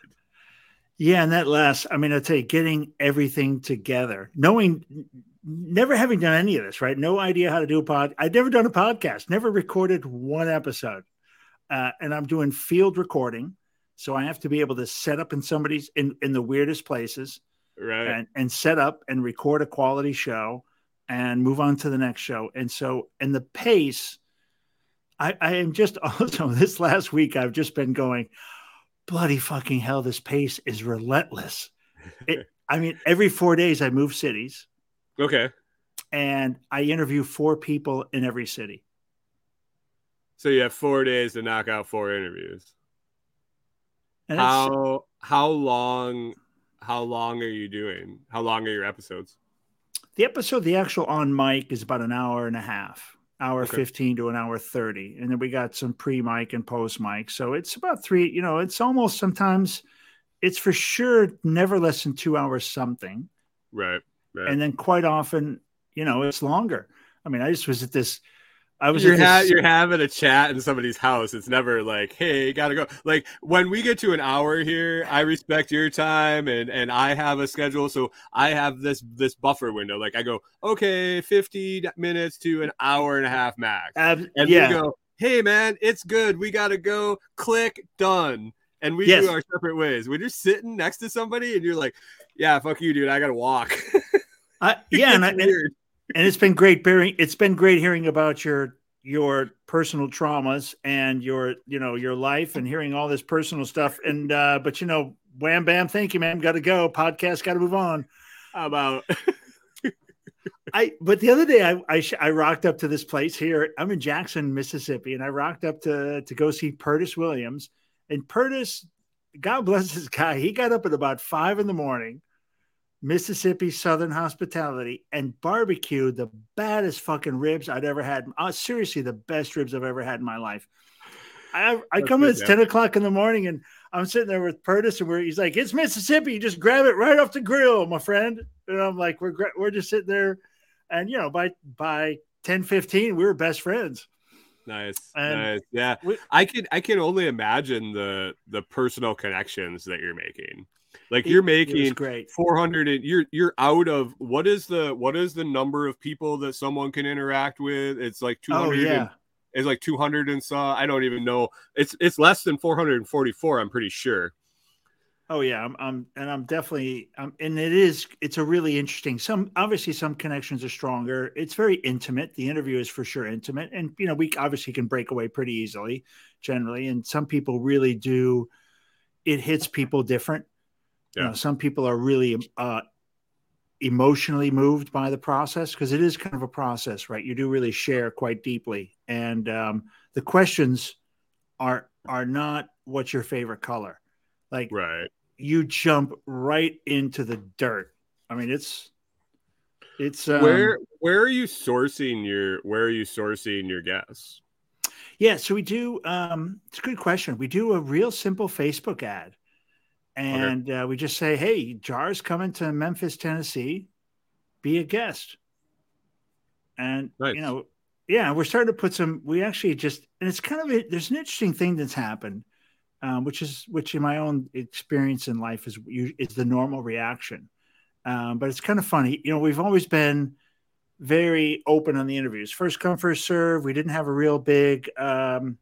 Speaker 2: Yeah, and that last, I mean, I'll tell you, getting everything together, knowing, never having done any of this, right? No idea how to do a pod. I'd never done a podcast, never recorded one episode, uh, and I'm doing field recording, so I have to be able to set up in somebody's in in the weirdest places
Speaker 1: Right.
Speaker 2: and and set up and record a quality show and move on to the next show. And so, and the pace, I, I am just also this last week, I've just been going, bloody fucking hell, this pace is relentless. It, I mean, every four days I move cities
Speaker 1: okay.
Speaker 2: and I interview four people in every city.
Speaker 1: So you have four days to knock out four interviews.
Speaker 2: And
Speaker 1: How how long how long are you doing? How long are your episodes?
Speaker 2: the episode, the actual on mic is about an hour and a half, hour
Speaker 1: Okay.
Speaker 2: 15 to an hour 30. And then we got some pre mic and post mic. So it's about three, you know, it's almost sometimes, it's for sure never less than two hours something.
Speaker 1: Right. Right.
Speaker 2: And then quite often, you know, it's longer. I mean, I just was at this, I was
Speaker 1: you're, ha- you're having a chat in somebody's house. It's never like, hey, gotta go. Like when we get to an hour here, I respect your time and and I have a schedule, so I have this this buffer window. Like I go, okay, 50 minutes to an hour and a half max,
Speaker 2: ab-
Speaker 1: and
Speaker 2: yeah.
Speaker 1: we go, hey man, it's good. We gotta go. Click done. And we
Speaker 2: Yes.
Speaker 1: do our separate ways. When you're sitting next to somebody and you're like, yeah, fuck you, dude. I gotta walk.
Speaker 2: I, yeah. And, I, and. And it's been great hearing it's been great hearing about your your personal traumas and your you know your life and hearing all this personal stuff. And uh but you know wham bam thank you man got to go. Podcast got to move on.
Speaker 1: How about
Speaker 2: I but the other day I I, I rocked up to this place here. I'm in Jackson, Mississippi, and I rocked up to to go see Purtis Williams. And Purtis, God bless this guy, he got up at about five in the morning, Mississippi Southern hospitality, and barbecue the baddest fucking ribs I'd ever had. Uh, seriously, the best ribs I've ever had in my life. I, I come in, it's
Speaker 1: man.
Speaker 2: 10 o'clock in the morning, and I'm sitting there with Purtis, and we're, he's like, It's Mississippi. You just grab it right off the grill, my friend. And I'm like, We're, we're just sitting there. And, you know, by, by 10 15, we were best friends.
Speaker 1: Nice,
Speaker 2: And
Speaker 1: nice. Yeah,
Speaker 2: we-
Speaker 1: I can I can only imagine the the personal connections that you're making. Like
Speaker 2: It-
Speaker 1: you're making
Speaker 2: great.
Speaker 1: 400 and you're you're out of what is the what is the number of people that someone can interact with? It's like 200
Speaker 2: Oh,
Speaker 1: and-
Speaker 2: yeah.
Speaker 1: it's like 200 and so I don't even know. It's it's less than 444, I'm pretty sure.
Speaker 2: Oh yeah, I'm, I'm and I'm definitely um, and it is it's a really interesting. Some obviously some connections are stronger. It's very intimate. The interview is for sure intimate, and you know we obviously can break away pretty easily, generally. And some people really do. It hits people different. You
Speaker 1: Yeah.
Speaker 2: know, some people are really uh, emotionally moved by the process because it is kind of a process, right? You do really share quite deeply, and um, the questions are are not what's your favorite color, like
Speaker 1: Right.
Speaker 2: you jump right into the dirt. I mean, it's it's um,
Speaker 1: where where are you sourcing your where are you sourcing your guests?
Speaker 2: yeah. So we do. Um, it's a good question. We do a real simple Facebook ad, and uh, we just say, "Hey, Jar's coming to Memphis, Tennessee. Be a guest." And
Speaker 1: Nice.
Speaker 2: you know, yeah, we're starting to put some. We actually just, and it's kind of a, there's an interesting thing that's happened, um, which is which in my own experience in life is is the normal reaction. Um, but it's kind of funny. You know, we've always been very open on the interviews. First come, first serve. We didn't have a real big um,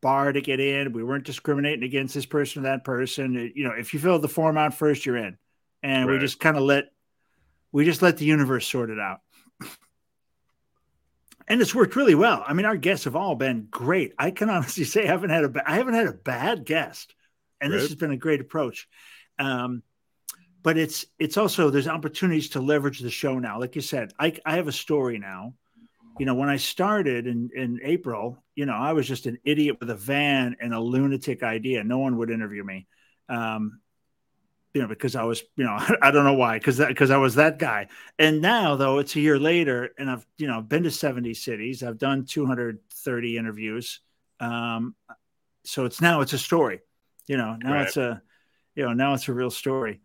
Speaker 2: bar to get in. We weren't discriminating against this person or that person. It- you know, if you fill the form out first, you're in. And we just kind of let we just let the universe sort it out. And it's worked really well. I mean, our guests have all been great. I can honestly say I haven't had a ba- I haven't had a bad guest, and this has been a great approach. Um, but it's it's also there's opportunities to leverage the show now. Like you said, I I have a story now. You know, when I started in in April, you know, I was just an idiot with a van and a lunatic idea. No one would interview me. Um, you know, because I was, you know, I don't know why, because that because I was that guy. And now though, it's a year later, and I've, you know, been to 70 cities. I've done 230 interviews. Um, so it's now it's a story. You know, now
Speaker 1: Right.
Speaker 2: it's a, you know, now it's a real story.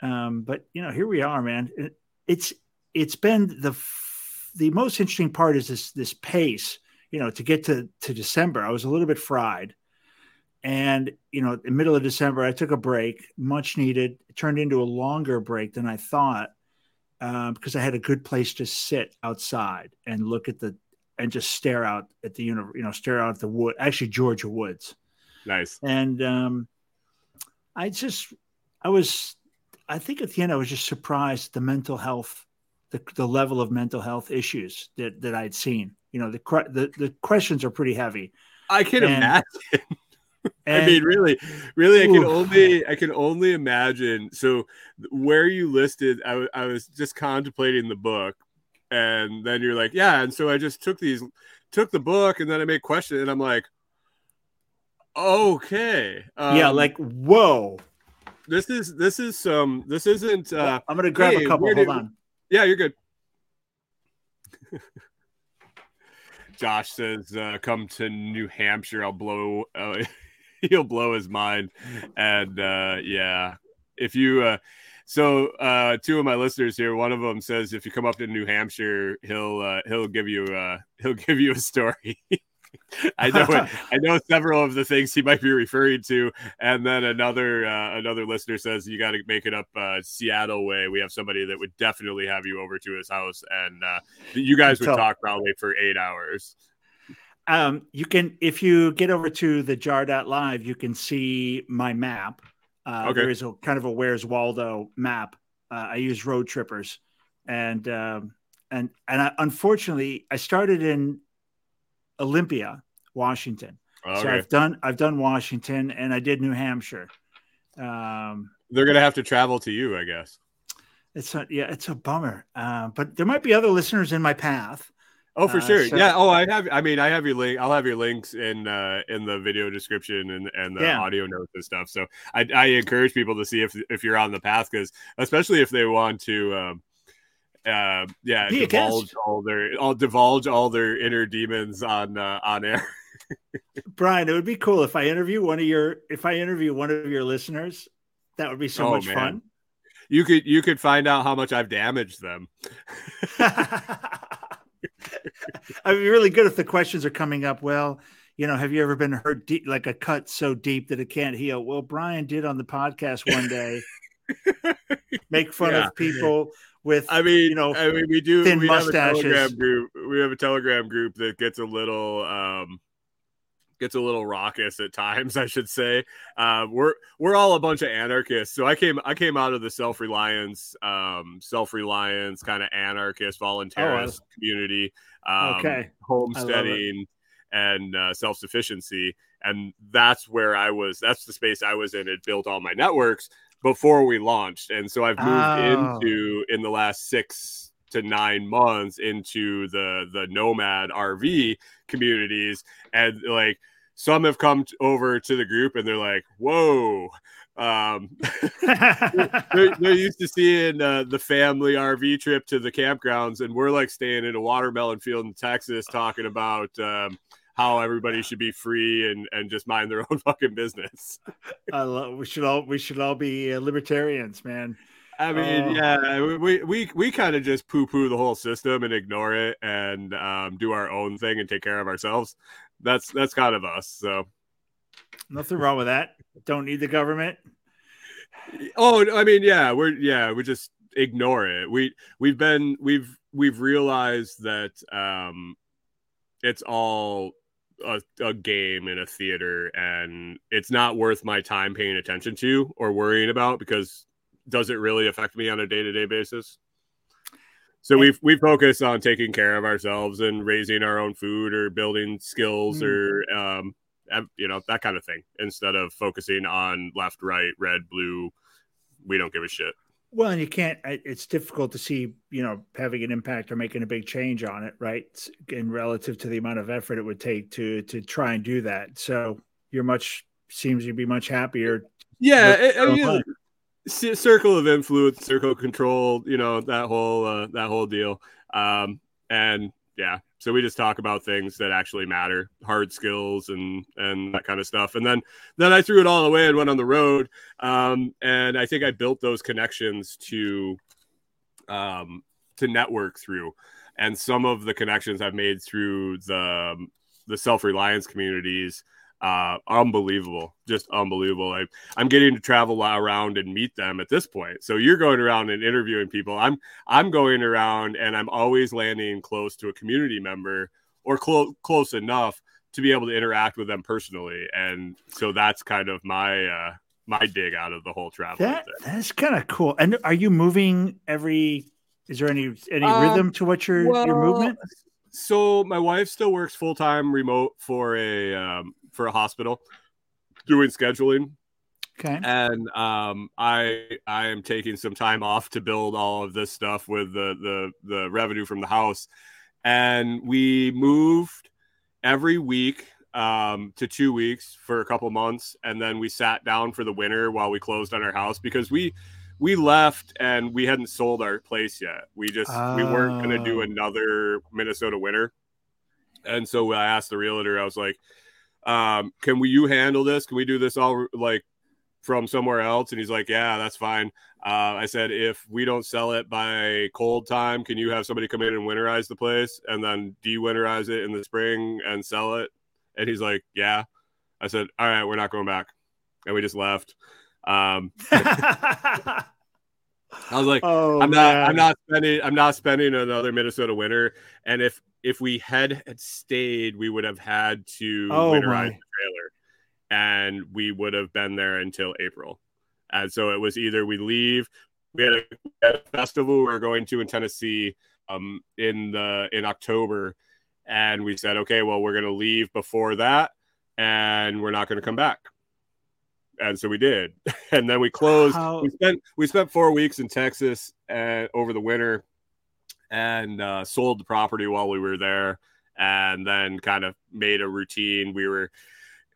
Speaker 2: Um, but you know, here we are, man. It- it's it's been the f- the most interesting part is this this pace. You know, to get to to December, I was a little bit fried. And you know, in the middle of December, I took a break, much needed. It turned into a longer break than I thought um, because I had a good place to sit outside and look at the and just stare out at the universe. You know, stare out at the wood. Actually, Georgia woods.
Speaker 1: Nice.
Speaker 2: And um, I just, I was, I think at the end, I was just surprised at the mental health, the, the level of mental health issues that, that I'd seen. You know, the, the, the questions are pretty heavy.
Speaker 1: I can
Speaker 2: And-
Speaker 1: imagine.
Speaker 2: And
Speaker 1: I mean, really, really, I can
Speaker 2: Ooh.
Speaker 1: only, I can only imagine. So, where you listed, I, I was just contemplating the book, and then you're like, yeah, and so I just took these, took the book, and then I made question, and I'm like, okay,
Speaker 2: yeah,
Speaker 1: um,
Speaker 2: like, whoa.
Speaker 1: this is this is some, this isn't, uh,
Speaker 2: I'm going to grab
Speaker 1: hey,
Speaker 2: a couple. Hold
Speaker 1: did-
Speaker 2: on.
Speaker 1: Yeah, you're good. Josh says, uh, "Come to New Hampshire. I'll blow. Uh, he'll blow his mind." And uh, yeah, if you, uh, so uh, two of my listeners here, one of them says, if you come up to New Hampshire, he'll uh, he'll give you uh, he'll give you a story. I know it, I know several of the things he might be referring to, and then another uh, another listener says you got to make it up uh, Seattle way. We have somebody that would definitely have you over to his house, and uh, you guys would talk probably for eight hours.
Speaker 2: Um, you can, if you get over to the jar.live, you can see my map. Uh,
Speaker 1: Okay.
Speaker 2: There is a kind of a Where's Waldo map. Uh, I use Roadtrippers, and um, and and I, unfortunately, I started in Olympia, Washington. So I've done I've done Washington, and I did New Hampshire. Um,
Speaker 1: they're gonna have to travel to you, I guess.
Speaker 2: It's a, yeah, it's a bummer. Uh, but there might be other listeners in my path.
Speaker 1: Oh, for
Speaker 2: Uh,
Speaker 1: sure.
Speaker 2: so-
Speaker 1: yeah. Oh, I have. I mean, I have your link. I'll have your links in uh, in the video description and and the
Speaker 2: Yeah.
Speaker 1: audio notes and stuff. So I, I encourage people to see if if you're on the path because especially if they want to. Um, uh, yeah,
Speaker 2: Be
Speaker 1: divulge all their, all divulge all their inner demons on uh, on air.
Speaker 2: Brian, it would be cool if I interview one of your if I interview one of your listeners. That would be so
Speaker 1: Oh,
Speaker 2: much
Speaker 1: man.
Speaker 2: fun.
Speaker 1: You could you could find out how much I've damaged them.
Speaker 2: I'd be really good if the questions are coming up. Well, you know, have you ever been hurt deep, like a cut so deep that it can't heal? Well, Brian did on the podcast one day make fun
Speaker 1: Yeah.
Speaker 2: of people with,
Speaker 1: I mean,
Speaker 2: you know,
Speaker 1: I mean, we do.
Speaker 2: thin
Speaker 1: we have a. Telegram group. We have a Telegram group that gets a little, um, gets a little raucous at times. I should say. Uh, we're we're all a bunch of anarchists. So I came I came out of the self reliance, um, self reliance kind of anarchist voluntarist community. Um,
Speaker 2: Okay.
Speaker 1: homesteading and uh, self sufficiency, and that's where I was. That's the space I was in. It built all my networks before we launched, and so I've moved
Speaker 2: Oh.
Speaker 1: into in the last six to nine months into the the nomad RV communities, and like some have come t- over to the group, and they're like, "Whoa." Um, they're, they're used to seeing uh, the family RV trip to the campgrounds, and we're like staying in a watermelon field in Texas, talking about um, how everybody should be free and and just mind their own fucking business.
Speaker 2: I love, we should all we should all be uh, libertarians, man.
Speaker 1: I mean,
Speaker 2: Oh.
Speaker 1: yeah, we we we kind of just poo poo the whole system and ignore it and um, do our own thing and take care of ourselves. That's that's kind of us. So,
Speaker 2: Nothing wrong with that. Don't need the government.
Speaker 1: oh, I mean, yeah, we're yeah, we just ignore it. We we've been we've we've realized that um, it's all a, a game in a theater, and it's not worth my time paying attention to or worrying about because does it really affect me on a day to day basis? So we we focus on taking care of ourselves and raising our own food or building skills
Speaker 2: Mm.
Speaker 1: or um, you know that kind of thing instead of focusing on left, right, red, blue. We don't give a shit.
Speaker 2: Well, and you can't. It's difficult to see, you know, having an impact or making a big change on it, right? In relative to the amount of effort it would take to to try and do that. So you're much seems you'd be much happier.
Speaker 1: Yeah, it- I mean,
Speaker 2: life.
Speaker 1: circle of influence, circle of control, you know that whole uh, that whole deal. Um, and yeah, so we just talk about things that actually matter, hard skills and and that kind of stuff. And then then I threw it all away and went on the road. Um, and I think I built those connections to um, to network through. And some of the connections I've made through the the self reliance communities uh, unbelievable, just unbelievable. I, I'm getting to travel around and meet them at this point. So you're going around and interviewing people. I'm I'm going around and I'm always landing close to a community member or close close enough to be able to interact with them personally. And so that's kind of my uh, my dig out of the whole travel.
Speaker 2: That that's kind of cool. And are you moving every? Is there any any
Speaker 1: Um,
Speaker 2: rhythm to what your your movement?
Speaker 1: So my wife still works full time remote for a um, for a hospital, doing scheduling.
Speaker 2: Okay.
Speaker 1: and um, I I am taking some time off to build all of this stuff with the the the revenue from the house, and we moved every week um, to two weeks for a couple months, and then we sat down for the winter while we closed on our house because we we left and we hadn't sold our place yet. We just we weren't going to do
Speaker 2: Oh.
Speaker 1: another Minnesota winter, and so I asked the realtor. I was like. Um, can we you handle this? Can we do this all like from somewhere else? And he's like, Yeah, that's fine. Uh, I said, If we don't sell it by cold time, can you have somebody come in and winterize the place and then de winterize it in the spring and sell it? And he's like, Yeah. I said, All right, we're not going back. And we just left. Um, I was like,
Speaker 2: oh,
Speaker 1: I'm not
Speaker 2: man.
Speaker 1: I'm not spending I'm not spending another Minnesota winter. And if if we had had stayed, we would have had to
Speaker 2: Oh,
Speaker 1: winterize
Speaker 2: my.
Speaker 1: the trailer. And we would have been there until April. And so it was either we leave, we had a, we had a festival we were going to in Tennessee um in the in October. And we said, okay, well, we're gonna leave before that and we're not gonna come back. and so we did. And then we closed.
Speaker 2: How-
Speaker 1: We spent we spent four weeks in Texas uh, over the winter, and uh, sold the property while we were there, and then kind of made a routine. We were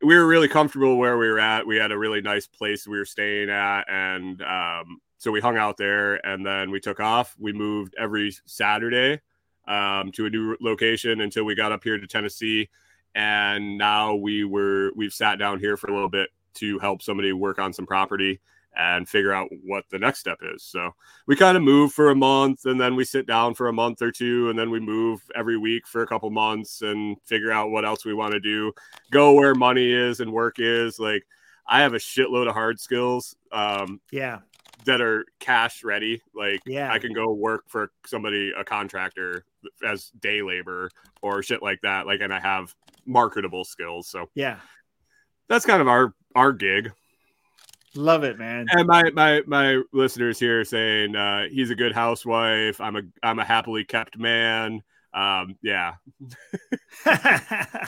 Speaker 1: we were really comfortable where we were at. We had a really nice place we were staying at, and um, so we hung out there. And then we took off. We moved every Saturday um, to a new location until we got up here to Tennessee. And now we were we've sat down here for a little bit to help somebody work on some property and figure out what the next step is. So we kind of move for a month and then we sit down for a month or two and then we move every week for a couple months and figure out what else we want to do. Go where money is and work is. Like I have a shitload of hard skills um,
Speaker 2: Yeah.
Speaker 1: that are cash ready. Like
Speaker 2: Yeah.
Speaker 1: I can go work for somebody, a contractor as day labor or shit like that. Like, and I have marketable skills. So
Speaker 2: Yeah.
Speaker 1: that's kind of our, our gig.
Speaker 2: Love it, man.
Speaker 1: And my my my listeners here saying uh, he's a good housewife. I'm a I'm a happily kept man. Um, yeah,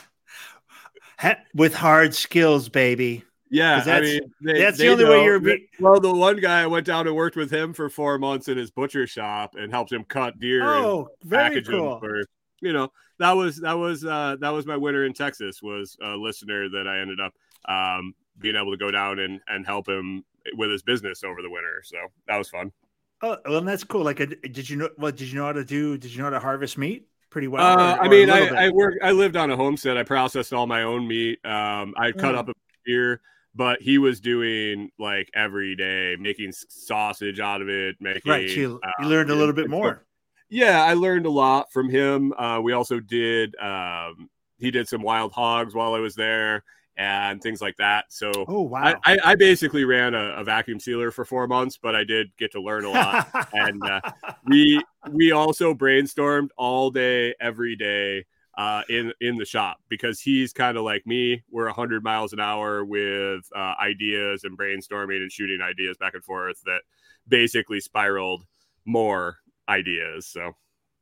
Speaker 2: With hard skills, baby.
Speaker 1: yeah.
Speaker 2: 'Cause
Speaker 1: I
Speaker 2: that's-
Speaker 1: mean, they-
Speaker 2: that's the only way you're be-
Speaker 1: well, the one guy I went down and worked with him for four months in his butcher shop and helped him cut deer and
Speaker 2: Oh, very cool.
Speaker 1: for you know that was that was uh that was my winner in Texas was a listener that I ended up um being able to go down and and help him with his business over the winter. So that was fun.
Speaker 2: Oh, well, that's cool. Like, uh, did you know? What did you know how to do? Did you know how to harvest meat pretty well?
Speaker 1: Uh,
Speaker 2: or-
Speaker 1: I mean, I. I worked. I lived on a homestead. I processed all my own meat. Um, I cut
Speaker 2: Mm.
Speaker 1: up a deer, but he was doing like every day, making sausage out of it. Making
Speaker 2: right. You,
Speaker 1: uh,
Speaker 2: you learned a little bit
Speaker 1: so-
Speaker 2: more.
Speaker 1: yeah, I learned a lot from him. Uh, we also did. Um, he did some wild hogs while I was there and things like that. So.
Speaker 2: Oh wow.
Speaker 1: I, I, I basically ran a, a vacuum sealer for four months, but I did get to learn a lot. and, uh, we we also brainstormed all day every day uh, in in the shop because he's kind of like me we're 100 miles an hour with uh, ideas and brainstorming and shooting ideas back and forth that basically spiraled more ideas so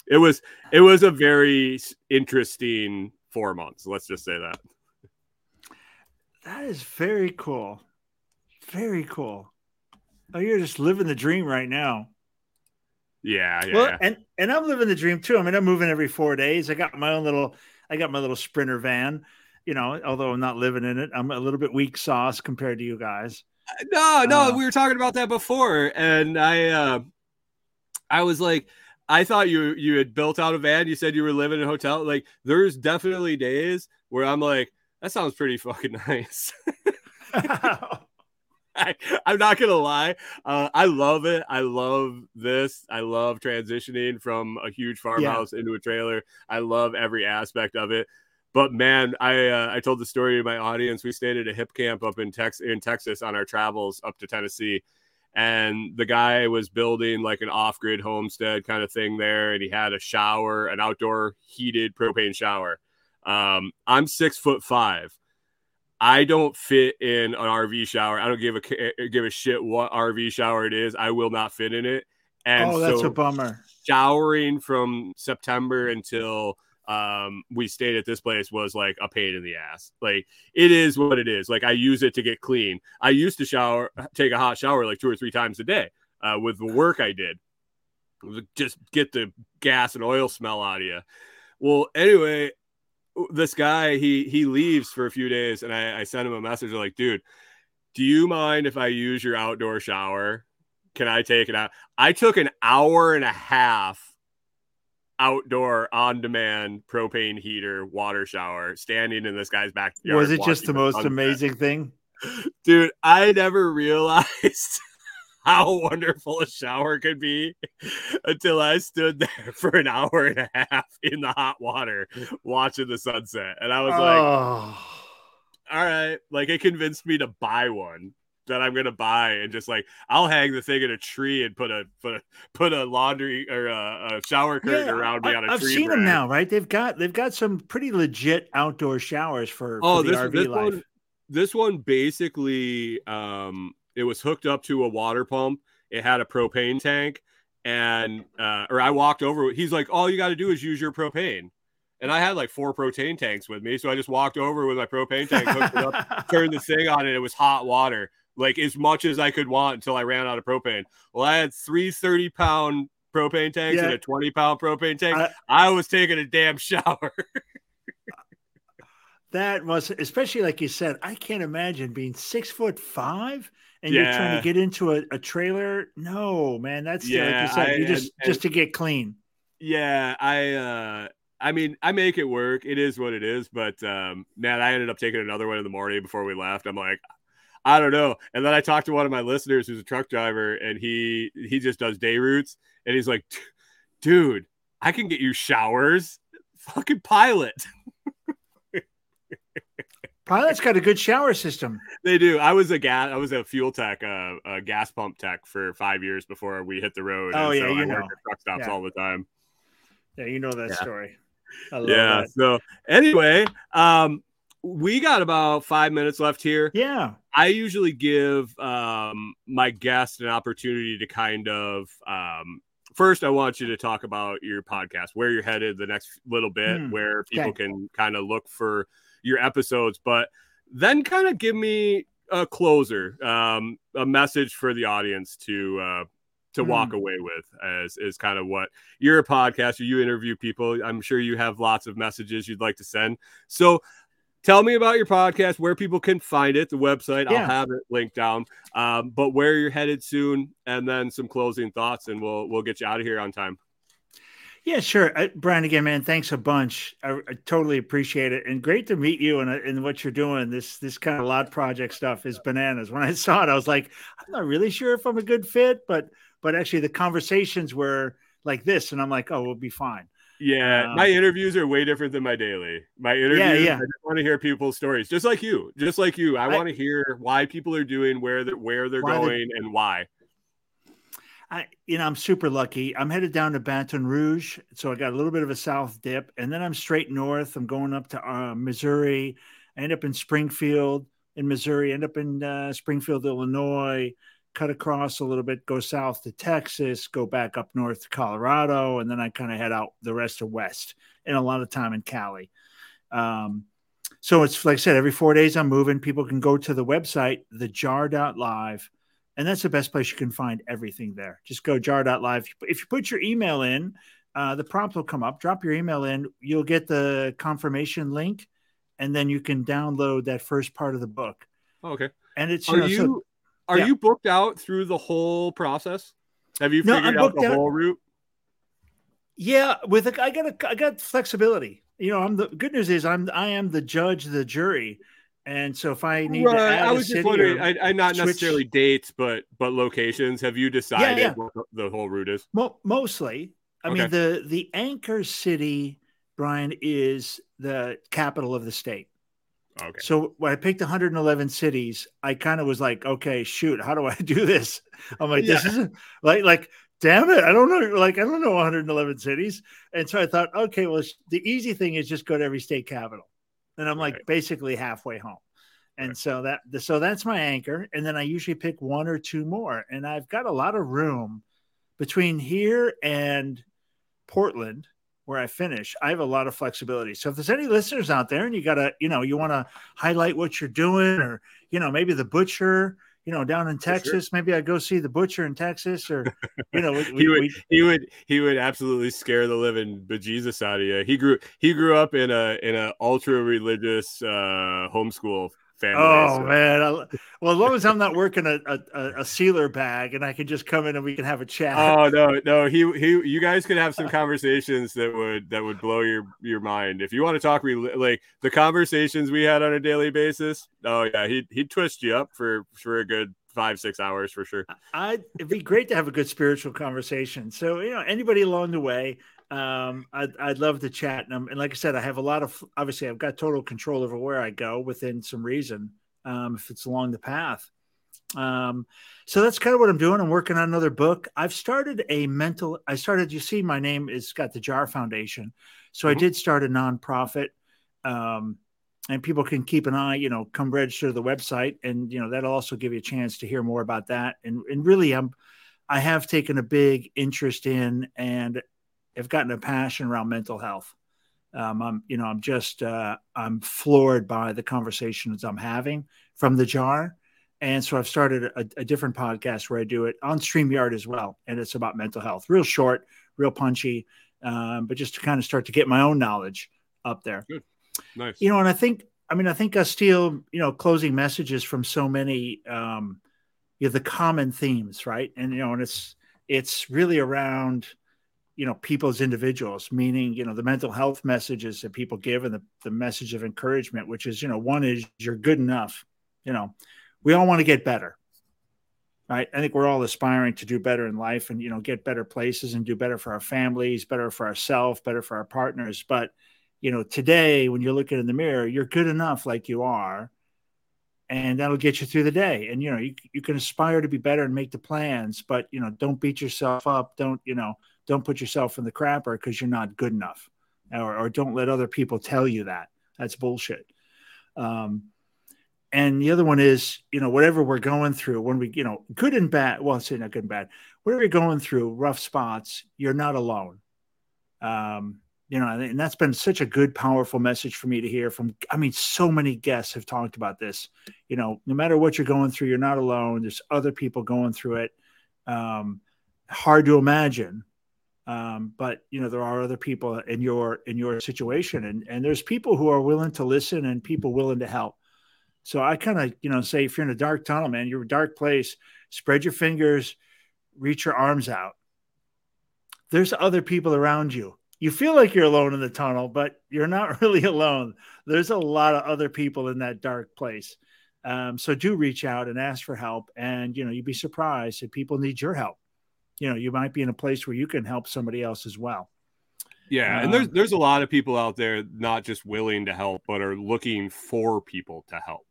Speaker 1: it was it was a very interesting four months let's just say that
Speaker 2: that is very cool. Very cool. Oh, you're just living the dream right now.
Speaker 1: yeah yeah,
Speaker 2: Well, and and I'm living the dream too. I mean, I'm moving every four days. I got my own little, I got my little sprinter van. You know, although I'm not living in it, I'm a little bit weak sauce compared to you guys.
Speaker 1: No, no,
Speaker 2: Uh,
Speaker 1: we were talking about that before, and I, uh, I was like, I thought you you had built out a van. You said you were living in a hotel. Like, there's definitely days where I'm like, that sounds pretty fucking nice. I, I'm not gonna lie. Uh, I love it. I love this. I love transitioning from a huge farmhouse into a trailer. I love every aspect of it. But man, I uh, I told the story to my audience. We stayed at a Hipcamp up in Tex in Texas on our travels up to Tennessee, and the guy was building like an off grid homestead kind of thing there, and he had a shower, an outdoor heated propane shower. Um, I'm six foot five. I don't fit in an RV shower. I don't give a give a shit what RV shower it is. I will not fit in it. And
Speaker 2: oh, that's
Speaker 1: so
Speaker 2: a bummer.
Speaker 1: showering from September until um we stayed at this place was like a pain in the ass. Like it is what it is. Like I use it to get clean. I used to shower take a hot shower like two or three times a day uh with the work I did. Just get the gas and oil smell out of you. Well, anyway, this guy he he leaves for a few days and I, I sent him a message like, dude, do you mind if I use your outdoor shower? Can I take it out? I took an hour and a half outdoor on demand propane heater water shower standing in this guy's backyard.
Speaker 2: Was it just the most
Speaker 1: sunset.
Speaker 2: amazing thing?
Speaker 1: Dude, I never realized how wonderful a shower could be until I stood there for an hour and a half in the hot water watching the sunset. And I was like,
Speaker 2: oh,
Speaker 1: all right, like it convinced me to buy one that I'm gonna buy and just like I'll hang the thing in a tree and put a put a put a laundry or a, a shower curtain around me
Speaker 2: I,
Speaker 1: on a
Speaker 2: I've
Speaker 1: tree.
Speaker 2: I've seen them now, right? They've got they've got some pretty legit outdoor showers for,
Speaker 1: Oh,
Speaker 2: for the
Speaker 1: this
Speaker 2: RV
Speaker 1: this
Speaker 2: life.
Speaker 1: one this one basically um it was hooked up to a water pump. It had a propane tank and uh or I walked over he's like all you got to do is use your propane. and I had like four propane tanks with me. So I just walked over with my propane tank, hooked it up, turned the thing on, and it was hot water, like as much as I could want until I ran out of propane. Well, I had three 30 pound propane tanks
Speaker 2: Yeah.
Speaker 1: and a 20 pound propane tank.
Speaker 2: I-
Speaker 1: I was taking a damn shower.
Speaker 2: That must, especially like you said, I can't imagine being six foot five and you're trying to get into a, a trailer. No, man, that's yeah, like you said,
Speaker 1: I-
Speaker 2: you just just to get clean.
Speaker 1: yeah, I uh I mean, I make it work. It is what it is, but um man, I ended up taking another one in the morning before we left. I'm like, I don't know. And then I talked to one of my listeners who's a truck driver and he he just does day routes and he's like, dude, I can get you showers. Fucking pilot.
Speaker 2: Pilot's got a good shower system.
Speaker 1: They do. I was a gas. I was a fuel tech, uh, a gas pump tech for five years before we hit the road.
Speaker 2: Oh,
Speaker 1: and
Speaker 2: yeah,
Speaker 1: so
Speaker 2: you
Speaker 1: I
Speaker 2: know.
Speaker 1: at truck stops
Speaker 2: Yeah.
Speaker 1: all the time.
Speaker 2: Yeah, you know that
Speaker 1: Yeah.
Speaker 2: story. I love
Speaker 1: yeah.
Speaker 2: that.
Speaker 1: So anyway, um, we got about five minutes left here.
Speaker 2: Yeah.
Speaker 1: I usually give um my guest an opportunity to kind of um. First, I want you to talk about your podcast, where you're headed the next little bit,
Speaker 2: Hmm,
Speaker 1: where people
Speaker 2: okay.
Speaker 1: can kind of look for your episodes, but then kind of give me a closer, um, a message for the audience to uh, to
Speaker 2: Hmm.
Speaker 1: walk away with, as is kind of what you're a podcaster. You interview people. I'm sure you have lots of messages you'd like to send. So tell me about your podcast, where people can find it, the website. I'll have it linked down. Um, but where you're headed soon, and then some closing thoughts, and we'll we'll get you out of here on time.
Speaker 2: Yeah, sure. Uh, Brian, again, man, thanks a bunch. I, I totally appreciate it, and great to meet you and uh, and what you're doing. This this kind of LOTS project stuff is bananas. When I saw it, I was like, I'm not really sure if I'm a good fit, but but actually the conversations were like this, and I'm like, oh, we'll be fine.
Speaker 1: Yeah,
Speaker 2: Um,
Speaker 1: my interviews are way different than my daily. My interviews,
Speaker 2: yeah. yeah.
Speaker 1: I just want to hear people's stories, just like you, just like you. I,
Speaker 2: I-
Speaker 1: want to hear why people are doing where they're where they're going and why.
Speaker 2: I, you know, I'm super lucky. I'm headed down to Baton Rouge, so I got a little bit of a south dip, and then I'm straight north. I'm going up to uh, Missouri. I end up in Springfield, in Missouri. End up in uh, Springfield, Illinois. Cut across a little bit, go south to Texas, go back up north to Colorado, and then I kind of head out the rest of west, and a lot of time in Cali. Um, so it's like I said, every four days I'm moving. People can go to the website, thejar.live and that's the best place you can find everything there. Just go jar.live. If you put your email in, uh, the prompt will come up. Drop your email in. You'll get the confirmation link, and then you can download that first part of the book.
Speaker 1: Oh, okay.
Speaker 2: And it's
Speaker 1: Are
Speaker 2: know,
Speaker 1: you
Speaker 2: so-
Speaker 1: are
Speaker 2: yeah.
Speaker 1: you booked out through the whole process? Have you figured
Speaker 2: I'm
Speaker 1: out the
Speaker 2: out-
Speaker 1: whole route?
Speaker 2: yeah. With a, I got a, I got flexibility. You know, I'm the good news is I'm I am the judge, the jury, and so if I need to
Speaker 1: Right.
Speaker 2: add
Speaker 1: I was just wondering. I, I not
Speaker 2: switch-
Speaker 1: necessarily dates, but but locations. Have you decided
Speaker 2: yeah.
Speaker 1: what the- whole route is?
Speaker 2: Mo- mostly, I mean the the anchor city, Brian, is the capital of the state.
Speaker 1: Okay.
Speaker 2: So when I picked 111 cities, I kind of was like, okay, shoot, how do I do this? I'm like, this isn't like like damn it, I don't know, like I don't know 111 cities. And so I thought, okay, well, the easy thing is just go to every state capital, and I'm like
Speaker 1: Right.
Speaker 2: basically halfway home. And
Speaker 1: Right.
Speaker 2: so that so that's my anchor, and then I usually pick one or two more, and I've got a lot of room between here and Portland where I finish, I have a lot of flexibility. So if there's any listeners out there and you got to, you know, you want to highlight what you're doing or, you know, maybe the butcher, you know, down in
Speaker 1: sure.
Speaker 2: Texas, maybe I go see the butcher in Texas or, you know, we,
Speaker 1: He would-
Speaker 2: we,
Speaker 1: he would he would absolutely scare the living bejesus out of you. He grew he grew up in a in a ultra religious uh homeschool family.
Speaker 2: oh
Speaker 1: so-
Speaker 2: man. I, well, as long as I'm not working a, a, a- sealer bag and I can just come in and we can have a chat.
Speaker 1: Oh no, no, he he you guys could have some conversations that would that would blow your your mind. If you want to talk like the conversations we had on a daily basis, oh yeah, he'd he'd twist you up for for a good five, six hours for sure.
Speaker 2: I it'd be great to have a good spiritual conversation. So you know, anybody along the way, um, I'd I'd love to chat. And, um, and like I said, I have a lot of obviously I've got total control over where I go within some reason. Um, if it's along the path. Um, so that's kind of what I'm doing. I'm working on another book. I've started a mental. I started. You see, my name is got the Jar Foundation, so I
Speaker 1: Mhm.
Speaker 2: did start a nonprofit. Um, and people can keep an eye, you know, come register to the website, and you know that'll also give you a chance to hear more about that. And and really, I'm I have taken a big interest in and have gotten a passion around mental health. Um, I'm, you know, I'm just, uh, I'm floored by the conversations I'm having from the jar. And so I've started a, a different podcast where I do it on StreamYard as well. And it's about mental health, real short, real punchy, um, but just to kind of start to get my own knowledge up there.
Speaker 1: Good. Nice.
Speaker 2: You know, and I think, I mean, I think I steal, you know, closing messages from so many, um, you know, the common themes, right? And, you know, and it's, it's really around, you know, people as individuals, meaning, you know, the mental health messages that people give and the, the message of encouragement, which is, you know, one is you're good enough. You know, we all want to get better right i think we're all aspiring to do better in life and you know get better places and do better for our families better for ourselves better for our partners but you know today when you're looking in the mirror you're good enough like you are and that'll get you through the day. And you know you, you can aspire to be better and make the plans but you know don't beat yourself up. Don't you know don't put yourself in the crapper because you're not good enough or, or don't let other people tell you that. That's bullshit. Um, and the other one is you know whatever we're going through when we you know good and bad well say not good and bad. Whatever you're going through rough spots you're not alone. Um you know and that's been such a good powerful message for me to hear from i mean so many guests have talked about this. You know no matter what you're going through you're not alone. There's other people going through it. Um hard to imagine. Um, but you know there are other people in your in your situation and and there's people who are willing to listen and people willing to help. So I kind of, you know, say if you're in a dark tunnel, man, you're a dark place, spread your fingers, reach your arms out. There's other people around you. You feel like you're alone in the tunnel, but you're not really alone. There's a lot of other people in that dark place. Um, so do reach out and ask for help. And, you know, you'd be surprised if people need your help. You know, you might be in a place where you can help somebody else as well.
Speaker 1: Yeah, and there's there's a lot of people out there not just willing to help, but are looking for people to help.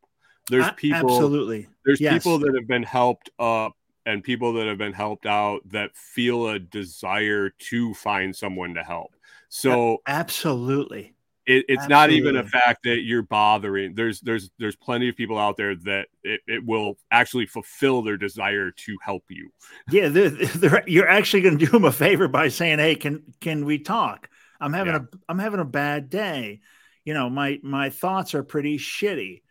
Speaker 1: There's people
Speaker 2: absolutely.
Speaker 1: There's
Speaker 2: yes.
Speaker 1: people that have been helped up and people that have been helped out that feel a desire to find someone to help. So
Speaker 2: absolutely.
Speaker 1: It, it's absolutely. not even a fact that you're bothering. There's there's there's plenty of people out there that it, it will actually fulfill their desire to help you.
Speaker 2: Yeah, they're, they're, you're actually going to do them a favor by saying, "Hey, can can we talk? I'm having yeah. a I'm having a bad day. You know, my my thoughts are pretty shitty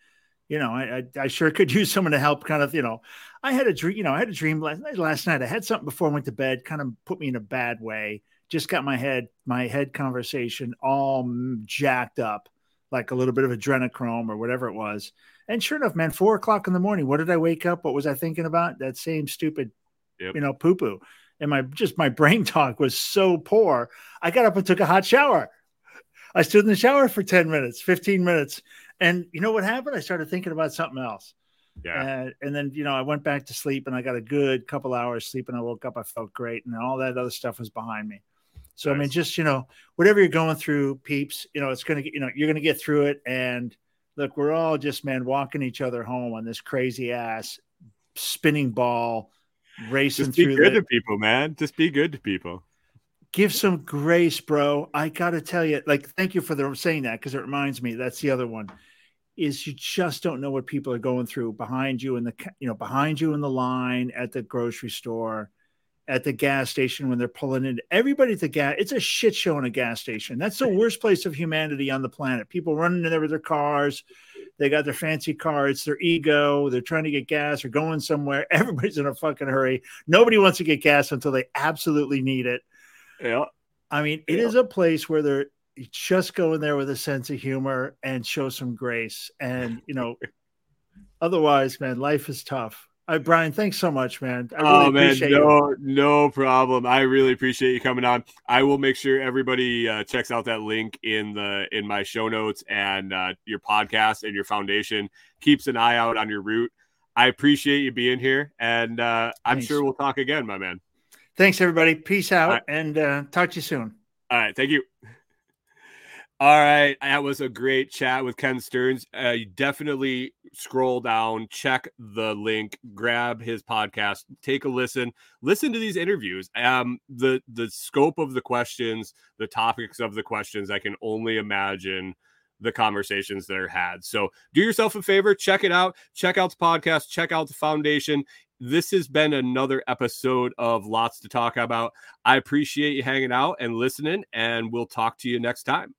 Speaker 2: you know, I, I, I sure could use someone to help. Kind of, you know, I had a dream. You know, I had a dream last night. Last night, I had something before I went to bed, kind of put me in a bad way. Just got my head, my head conversation all jacked up, like a little bit of adrenochrome or whatever it was. And sure enough, man, four o'clock in the morning. What did I wake up? What was I thinking about? That same stupid, yep. you know, poo poo. And my just my brain talk was so poor. I got up and took a hot shower. I stood in the shower for 10 minutes, 15 minutes, and you know what happened? I started thinking about something else.
Speaker 1: Yeah.
Speaker 2: And, and then, you know, I went back to sleep and I got a good couple hours sleep and I woke up. I felt great. And all that other stuff was behind me. So, nice. I mean, just, you know, whatever you're going through, peeps, you know, it's going to get, you know, you're going to get through it. And look, we're all just, man, walking each other home on this crazy ass spinning ball racing
Speaker 1: just be
Speaker 2: through
Speaker 1: good
Speaker 2: the,
Speaker 1: to people, man. Just be good to people
Speaker 2: give some grace, bro. I gotta tell you, like, thank you for the saying that because it reminds me that's the other one. Is you just don't know what people are going through behind you in the you know behind you in the line at the grocery store, at the gas station when they're pulling in. Everybody at the gas, it's a shit show in a gas station. That's the worst place of humanity on the planet. People running in there with their cars. They got their fancy car. It's their ego. They're trying to get gas or going somewhere. Everybody's in a fucking hurry. Nobody wants to get gas until they absolutely need it
Speaker 1: yeah.
Speaker 2: I mean, it
Speaker 1: yeah.
Speaker 2: is a place where they're just go in there with a sense of humor and show some grace. And, you know, otherwise, man, life is tough. Right, Brian, thanks so much, man.
Speaker 1: I really oh man, no, you. no problem. I really appreciate you coming on. I will make sure everybody uh, checks out that link in the in my show notes and uh, your podcast and your foundation. Keeps an eye out on your route. I appreciate you being here, and uh, I'm sure we'll talk again, my man.
Speaker 2: Thanks, everybody. Peace out right. and uh, talk to you soon.
Speaker 1: All right. Thank you. All right. That was a great chat with Ken Stearns. Uh, you definitely scroll down, check the link, grab his podcast, take a listen, listen to these interviews. Um, the the scope of the questions, the topics of the questions, I can only imagine the conversations that are had. So do yourself a favor, check it out, check out the podcast, check out the foundation this has been another episode of Lots to Talk About. I appreciate you hanging out and listening, and we'll talk to you next time.